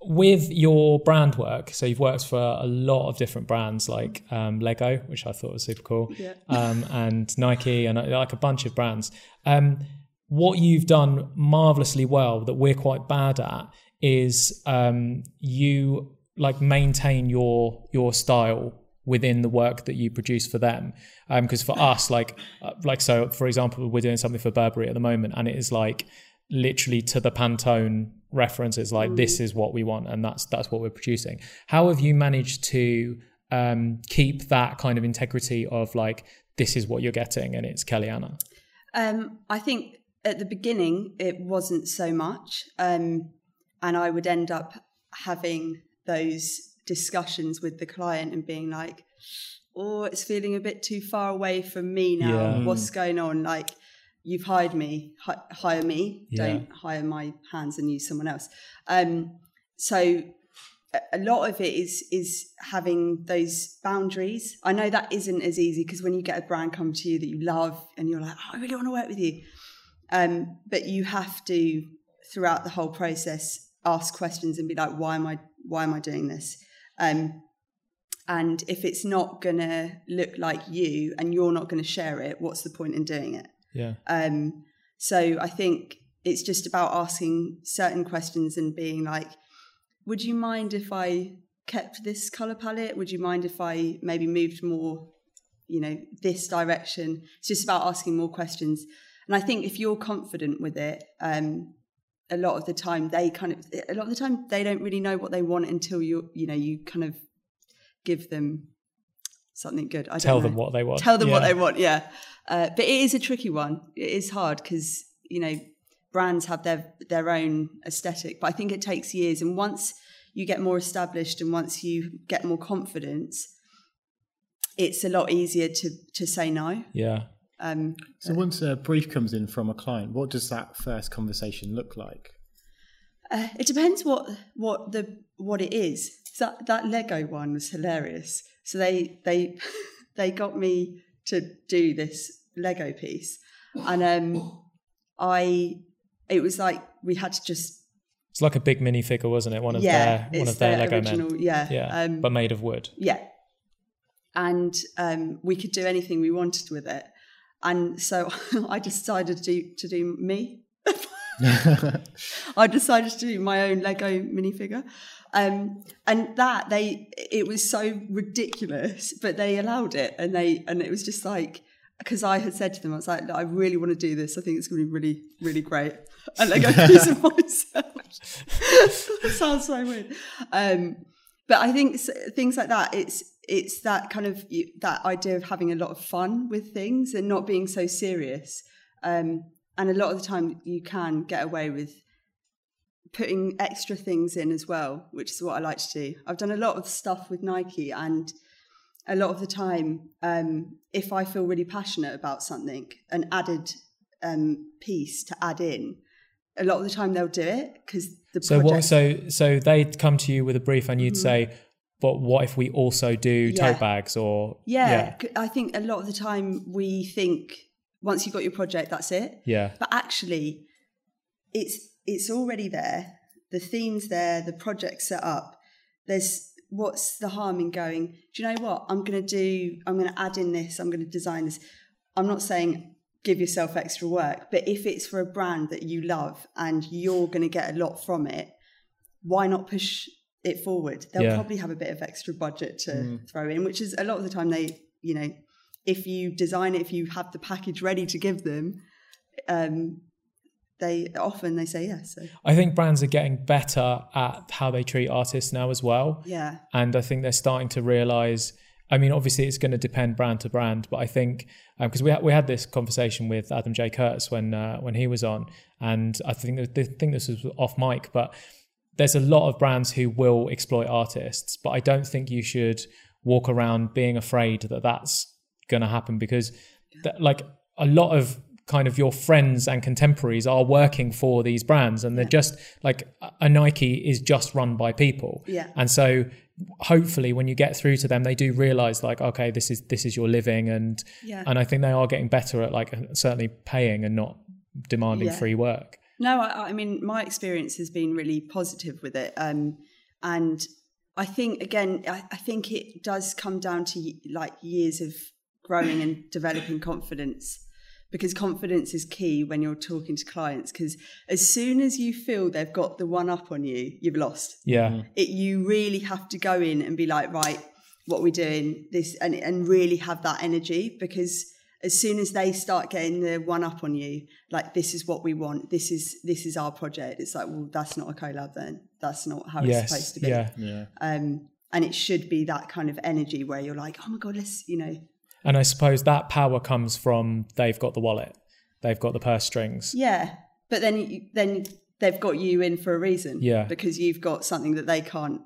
with your brand work, so you've worked for a lot of different brands like um, Lego, which I thought was super cool, Yeah. um, and Nike, and like a bunch of brands. Um, what you've done marvelously well that we're quite bad at is um, you like maintain your your style within the work that you produce for them. Because for us like uh, like so for example we're doing something for burberry at the moment and it is like literally to the pantone references like this is what we want and that's that's what we're producing. How have you managed to um, keep that kind of integrity of like this is what you're getting and it's Kelly Anna? Um, I think at the beginning it wasn't so much, um, and I would end up having those discussions with the client and being like, "Oh, it's feeling a bit too far away from me now. Yeah. What's going on? Like, you've hired me, hi- hire me. Yeah. Don't hire my hands and use someone else." Um, so a- a lot of it is is having those boundaries. I know that isn't as easy because when you get a brand come to you that you love and you're like, oh, I really want to work with you, um, but you have to throughout the whole process ask questions and be like, why am I why am I doing this? Um, and if it's not gonna look like you and you're not gonna share it, what's the point in doing it? yeah Um, so I think it's just about asking certain questions and being like, would you mind if I kept this color palette? Would you mind if I maybe moved more, you know, this direction? It's just about asking more questions. And I think if you're confident with it, um, a lot of the time they kind of, a lot of the time they don't really know what they want until you, you know, you kind of give them something good. I tell them what they want. Tell them what they want yeah. Uh, but it is a tricky one. It is hard because you know brands have their their own aesthetic but i think it takes years. And once you get more established and once you get more confidence it's a lot easier to to say no. Yeah um So once a brief comes in from a client, what does that first conversation look like? uh, it depends what what the what it is. So that that lego one was hilarious. So they they (laughs) they got me to do this lego piece. And um i it was like we had to just it's like a big minifigure wasn't it? One of yeah their one of their their lego original men yeah yeah um, but made of wood. yeah. And um we could do anything we wanted with it and so (laughs) i decided to do to do me (laughs) I decided to do my own Lego minifigure. Um, and that they it was so ridiculous, but they allowed it and they and it was just like because I had said to them, I was like, I really want to do this. I think it's going to be really, really great. And Lego piece of myself. sounds so weird. Um, but I think things like that, it's it's that kind of that idea of having a lot of fun with things and not being so serious. Um, and a lot of the time, you can get away with putting extra things in as well, which is what I like to do. I've done a lot of stuff with Nike, and a lot of the time, um, if I feel really passionate about something, an added um, piece to add in, a lot of the time they'll do it because the so project. what so so they'd come to you with a brief and you'd say but what if we also do. Yeah. tote bags or yeah, I think a lot of the time we think once you've got your project, that's it. yeah But actually, it's it's already there. The theme's there. The project's set up. There's what's the harm in going? Do you know what I'm going to do? I'm going to add in this. I'm going to design this. I'm not saying give yourself extra work, but if it's for a brand that you love and you're going to get a lot from it, why not push it forward? They'll Yeah. probably have a bit of extra budget to throw in, which is a lot of the time they, you know, if you design it, if you have the package ready to give them, um, they often they say yes. So i think brands are getting better at how they treat artists now as well yeah, and i think they're starting to realize I mean, obviously, it's going to depend brand to brand, but I think because um, we ha- we had this conversation with Adam J. Kurtz when uh, when he was on, and I think that, I think this was off mic, but there's a lot of brands who will exploit artists, but I don't think you should walk around being afraid that that's going to happen because, like, a lot of kind of your friends and contemporaries are working for these brands and they're yeah. just like a Nike is just run by people. Yeah. And so hopefully when you get through to them they do realize like okay this is this is your living and yeah. and I think they are getting better at like certainly paying and not demanding yeah. free work. No, I, I, mean my experience has been really positive with it, um, and I think again, I, I, think it does come down to like years of growing and (coughs) developing confidence, because confidence is key when you're talking to clients. Because as soon as you feel they've got the one up on you, you've lost. Yeah, it, you really have to go in and be like, right, what we're doing, this, and and really have that energy because as soon as they start getting the one up on you, like this is what we want, this is this is our project. It's like, well, that's not a collab then. That's not how yes, it's supposed to be. Yeah. yeah. Um, and it should be that kind of energy where you're like, oh my god, let's you know. And I suppose that power comes from they've got the wallet, they've got the purse strings. Yeah, but then then they've got you in for a reason. Yeah, because you've got something that they can't,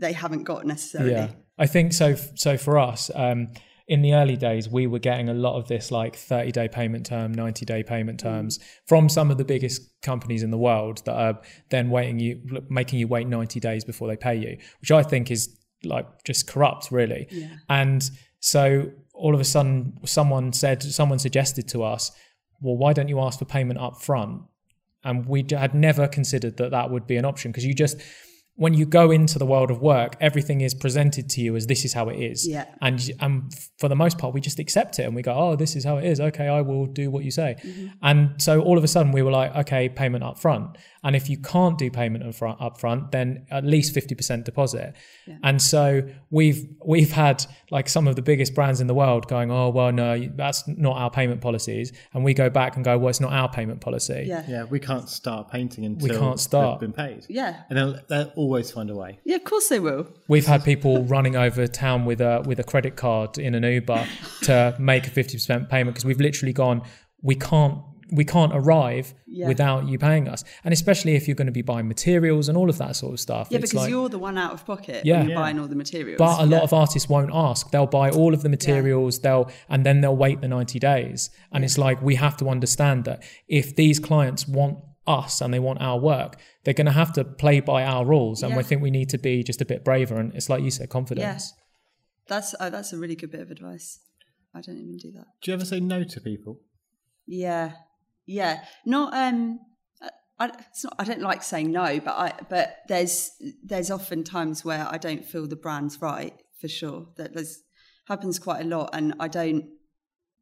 they haven't got necessarily. Yeah, I think so. So for us. Um, in the early days, we were getting a lot of this like 30 day payment term, 90 day payment mm. terms mm. from some of the biggest companies in the world that are then waiting you, making you wait 90 days before they pay you, which I think is like just corrupt, really. Yeah. And so all of a sudden, someone said, someone suggested to us, well, why don't you ask for payment up front? And we had never considered that that would be an option because you just, when you go into the world of work, everything is presented to you as this is how it is. Yeah. And and for the most part, we just accept it and we go, oh, this is how it is. Okay, I will do what you say. Mm-hmm. And so all of a sudden, we were like, okay, payment up front. And if you can't do payment up front, up front then at least 50% deposit. Yeah. And so we've we've had like some of the biggest brands in the world going, oh, well, no, that's not our payment policies. And we go back and go, well, it's not our payment policy. Yeah, yeah we can't start painting until we can't start. been paid. Yeah. And they'll, they'll always find a way. Yeah, of course they will. We've had people (laughs) running over town with a with a credit card in an Uber to make a 50% payment because we've literally gone, we can't we can't arrive yeah. without you paying us. And especially if you're going to be buying materials and all of that sort of stuff. Yeah, because like, you're the one out of pocket yeah. yeah. buying all the materials. But a yeah. lot of artists won't ask. They'll buy all of the materials, they'll and then they'll wait the 90 days. And it's like we have to understand that if these clients want us and they want our work, they're going to have to play by our rules. And we think we need to be just a bit braver. And it's like you said, confidence. Yes, That's oh, that's a really good bit of advice. I don't even do that. Do you ever say no to people? Yeah, yeah, not um. I, it's not, I don't like saying no, but I but there's there's often times where I don't feel the brand's right for sure. That there's happens quite a lot, and I don't.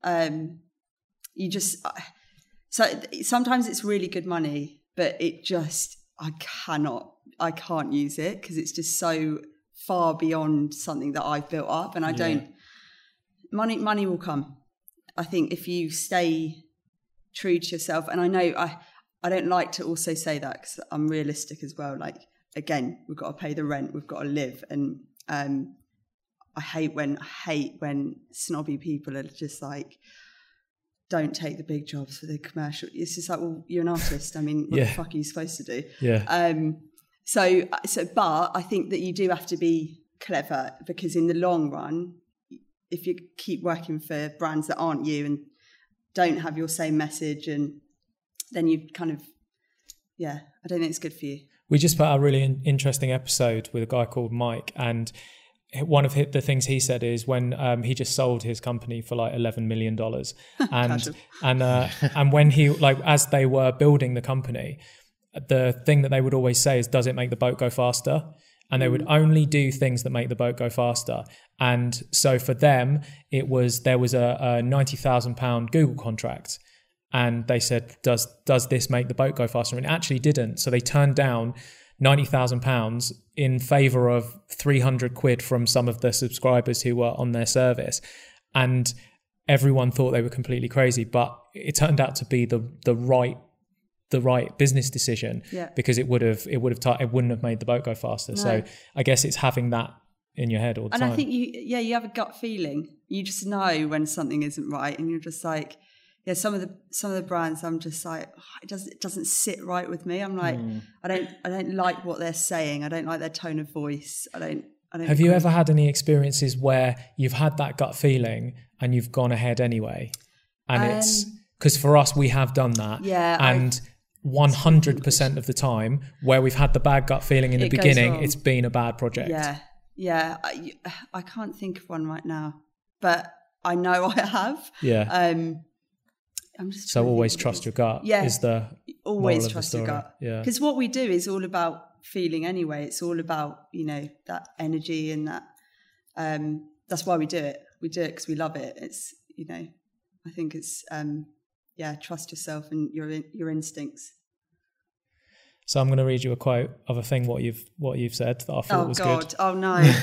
Um, you just so sometimes it's really good money, but it just I cannot I can't use it because it's just so far beyond something that I've built up, and I yeah. don't. Money money will come. I think if you stay true to yourself. And I know I I don't like to also say that because I'm realistic as well. Like again, we've got to pay the rent, we've got to live, and um, I hate when I hate when snobby people are just like. Don't take the big jobs for the commercial. It's just like, well, you're an artist. I mean, what yeah. the fuck are you supposed to do? Yeah. Um. So, so, but I think that you do have to be clever because in the long run, if you keep working for brands that aren't you and don't have your same message and then you kind of yeah i don't think it's good for you we just put out a really interesting episode with a guy called mike and one of the things he said is when um, he just sold his company for like 11 million dollars (laughs) and and uh, and when he like as they were building the company the thing that they would always say is does it make the boat go faster and they would mm. only do things that make the boat go faster. And so for them, it was there was a, a ninety thousand pound Google contract, and they said, "Does does this make the boat go faster?" And it actually didn't. So they turned down ninety thousand pounds in favor of three hundred quid from some of the subscribers who were on their service, and everyone thought they were completely crazy. But it turned out to be the the right the right business decision yeah. because it would have it would have t- it wouldn't have made the boat go faster. No. So I guess it's having that in your head all the and time. And I think you, yeah, you have a gut feeling. You just know when something isn't right, and you're just like, yeah. Some of the some of the brands, I'm just like, oh, it doesn't it doesn't sit right with me. I'm like, Hmm. I don't I don't like what they're saying. I don't like their tone of voice. I don't. I don't. Have you ever had any experiences where you've had that gut feeling and you've gone ahead anyway? And it's because for us, we have done that. Um, Yeah, And 100% of the time, where we've had the bad gut feeling in the It beginning, it's been a bad project. Yeah, yeah. I, I can't think of one right now, but I know (laughs) I have. Yeah. Um, I'm just so always think what it trust your gut Yeah. is the always of the trust your gut. Yeah. Because what we do is all about feeling anyway. It's all about you know that energy and that. Um, that's why we do it. We do it because we love it. It's you know, I think it's um, yeah, trust yourself and your your instincts. So I'm going to read you a quote of a thing what you've what you've said that I thought Oh was God! good. Oh no! (laughs)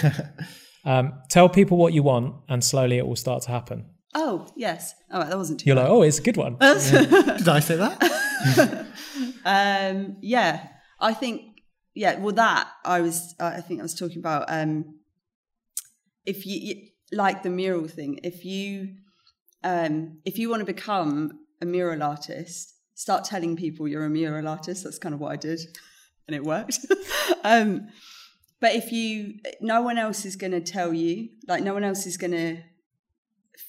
Um, tell people what you want, and slowly it will start to happen. Oh yes! All right, that wasn't too. You're bad. like, oh, it's a good one. (laughs) Did I say that? (laughs) Um, yeah, I think yeah. Well, that I was. Uh, I think I was talking about. Um, if you, you like the mural thing, if you um, if you want to become a mural artist, start telling people you're a mural artist. That's kind of what I did, and it worked. (laughs) um, but if you, no one else is going to tell you. Like no one else is going to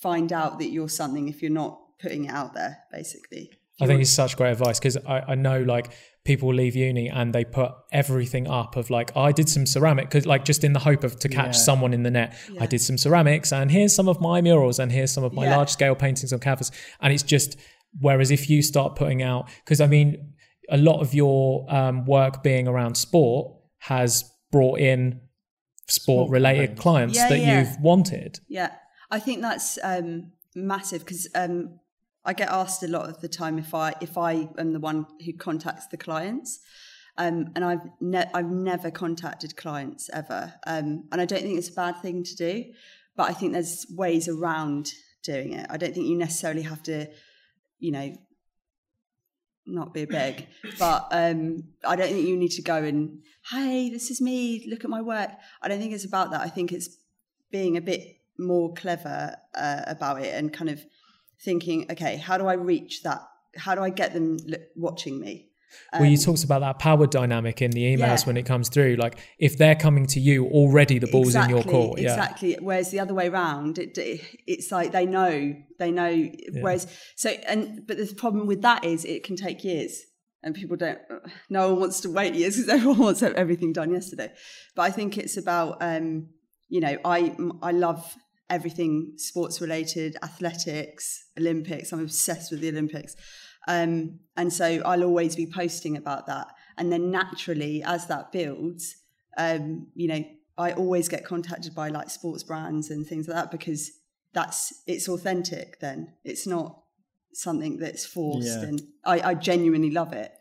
find out that you're something if you're not putting it out there. Basically, I think it's such great advice because I, I know like people leave uni and they put everything up of like I did some ceramic because like just in the hope of to catch Yeah. someone in the net. Yeah. I did some ceramics and here's some of my murals and here's some of my Yeah. large scale paintings on canvas and it's just whereas if you start putting out because I mean a lot of your um, work being around sport has brought in sport related clients Yeah, that yeah. you've wanted. Yeah, I think that's um, massive because um, I get asked a lot of the time if I if I am the one who contacts the clients, um, and I've ne- I've never contacted clients ever, um, and I don't think it's a bad thing to do, but I think there's ways around doing it. I don't think you necessarily have to, you know. Not be a beg, (laughs) but um, I don't think you need to go and hey, this is me. Look at my work. I don't think it's about that. I think it's being a bit more clever uh, about it and kind of thinking, okay, how do I reach that? How do I get them look, watching me? well, you talked about that power dynamic in the emails Um, Yeah. when it comes through. Like if they're coming to you already, the ball's in your court. Yeah. Exactly. Whereas the other way around, it, it, it's like they know, they know. Whereas so, and but the problem with that is it can take years, and people don't. No one wants to wait years because (laughs) everyone wants everything done yesterday. But I think it's about, um, you know, I I love everything sports related, athletics, Olympics. I'm obsessed with the Olympics. Um, and so I'll always be posting about that. And then naturally, as that builds, um, you know, I always get contacted by like sports brands and things like that because that's it's authentic. Then it's not something that's forced, Yeah. and I, I genuinely love it.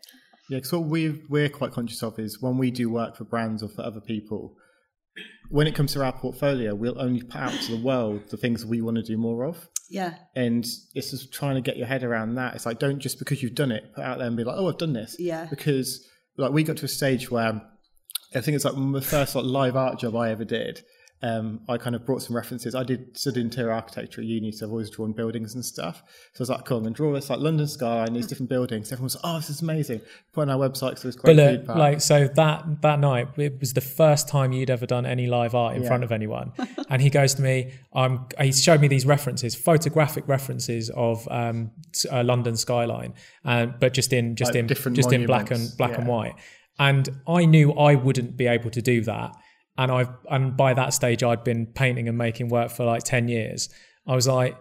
Yeah, because what we we're quite conscious of is when we do work for brands or for other people, when it comes to our portfolio, we'll only put out to the world the things we want to do more of. Yeah, And it's just trying to get your head around that. It's like don't just because you've done it, put out there and be like, oh, I've done this. Yeah. Because like we got to a stage where I think it's like the first like live art job I ever did. Um, I kind of brought some references. I did study interior architecture at uni, so I've always drawn buildings and stuff. So I was like, cool, I'm going to draw this like London skyline, these different buildings. Everyone was like, oh, this is amazing. Put on our website, so it was great but look, feedback. like so that that night it was the first time you'd ever done any live art in Yeah. front of anyone, (laughs) and he goes to me. Um, he showed me these references, photographic references of um, s- uh, London skyline, and but just in just Like in different just in black and black yeah. and white. And I knew I wouldn't be able to do that, and I and by that stage I'd been painting and making work for like ten years. I was like.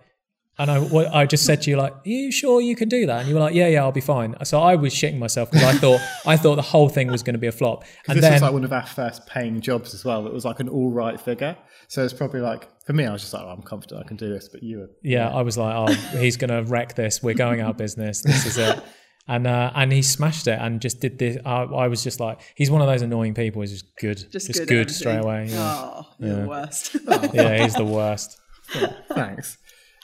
And I, what I just said to you, like, "Are you sure you can do that?" And you were like, "Yeah, yeah, I'll be fine." So I was shitting myself because I thought I thought the whole thing was going to be a flop. And this then was like one of our first paying jobs as well. It was like an all right figure. So it's probably like for me, I was just like, oh, I'm confident I can do this. But you were yeah, I was like, "Oh, he's going to wreck this. We're going out of business. This is it." And uh, and he smashed it and just did this. I, I was just like, he's one of those annoying people. He's just good, just, just, good, good, straight away. Yeah, Oh, you're the worst. (laughs) yeah he's the worst. thanks.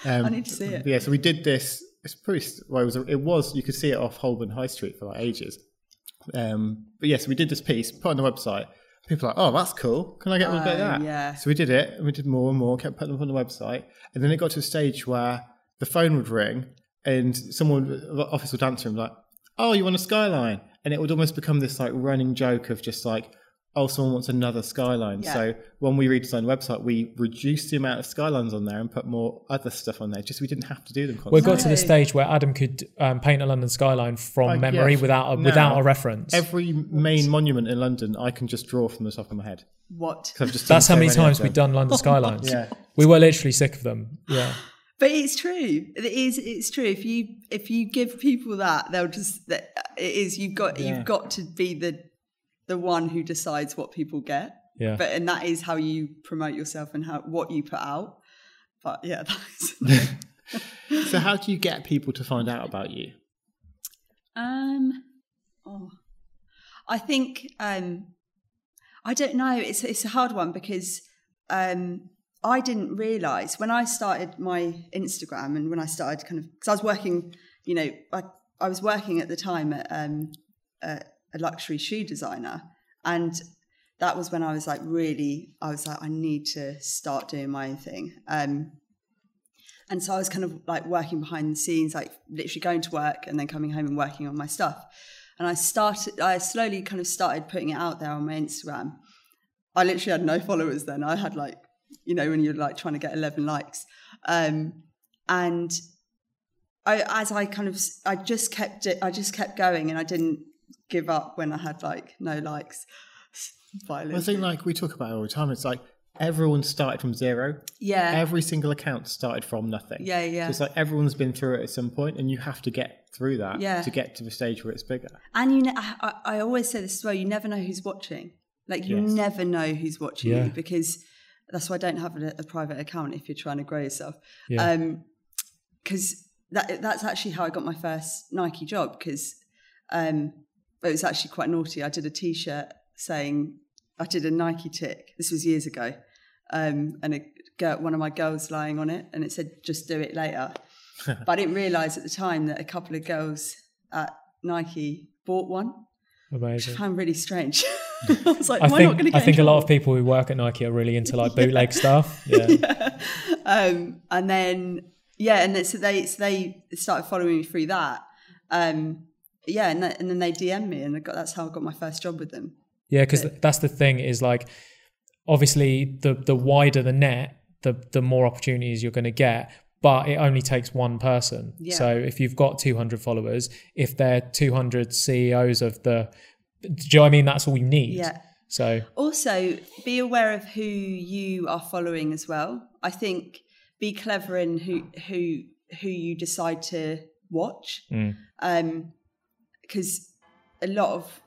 Um, I need to see it. Yeah, so we did this. It's pretty. Well, it was. It was. You could see it off Holborn High Street for like ages. Um, but yes, we did this piece, put it on the website. People are like, oh, that's cool. Can I get a little bit of Oh, that? yeah. So we did it, and we did more and more, kept putting them on the website, and then it got to a stage where the phone would ring, and someone the office would answer and be like, "Oh, you want a skyline?" And it would almost become this like running joke of just like, "Oh, someone wants another skyline." Yeah. So when we redesigned the website, we reduced the amount of skylines on there and put more other stuff on there. Just we didn't have to do them. We got to the stage where Adam could um, paint a London skyline from Like, memory yeah, without a, now, without a reference. Every main monument in London, I can just draw from the top of my head. What? 'Cause I've just That's how many many times we've done London (laughs) skylines. Yeah. We were literally sick of them. Yeah. But it's true. It is. It's true. If you if you give people that, they'll just. That it is. You've got. Yeah. You've got to be the the one who decides what people get. Yeah. But and that is how you promote yourself and how what you put out. But yeah, (laughs) that's. (laughs) So how do you get people to find out about you? Um, oh, I think um, I don't know. It's it's a hard one because um, I didn't realize when I started my Instagram and when I started kind of because I was working, you know, I I was working at the time at um, a, a luxury shoe designer, and that was when I was like really, I was like, I need to start doing my own thing. Um, and so I was kind of like working behind the scenes, like literally going to work and then coming home and working on my stuff. And I started, I slowly kind of started putting it out there on my Instagram. I literally had no followers then. I had like, you know, when you're like trying to get 11 likes. Um, and I, as I kind of, I just kept it, I just kept going and I didn't give up when I had like no likes. (laughs) Violent. I think like we talk about it all the time. It's like everyone started from zero. yeah. Every single account started from nothing. Yeah, yeah. So it's like everyone's been through it at some point, and you have to get through that Yeah. to get to the stage where it's bigger. And you, I, I I always say this as well. You never know who's watching. Like you Yes. never know who's watching Yeah. you because that's why I don't have a, a private account if you're trying to grow yourself. Yeah. Um, because that that's actually how I got my first Nike job. Because um, it was actually quite naughty. I did a T-shirt saying I did a Nike tick. This was years ago, um, and a girl, one of my girls lying on it, and it said "Just do it later." (laughs) but I didn't realise at the time that a couple of girls at Nike bought one which I found really strange. (laughs) (laughs) I was like, I am I not going to think get I think a lot of people who work at Nike are really into like (laughs) bootleg stuff. (laughs) Yeah. Um, and then yeah, and then, so they so they started following me through that. Um, yeah, and, that, and then they DM me, and I got that's how I got my first job with them. Yeah, because that's the thing is like obviously the the wider the net, the the more opportunities you're going to get. But it only takes one person. Yeah. So if you've got 200 followers, if they're 200 CEOs of the, do you know what I mean? That's all you need. Yeah. So Also, be aware of who you are following as well. I think be clever in who who who you decide to watch, Mm. because a lot of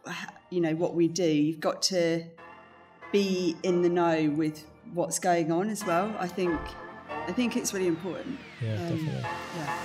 you know what we do, you've got to be in the know with what's going on as well. I think I think it's really important. yeah, Um, definitely. Yeah.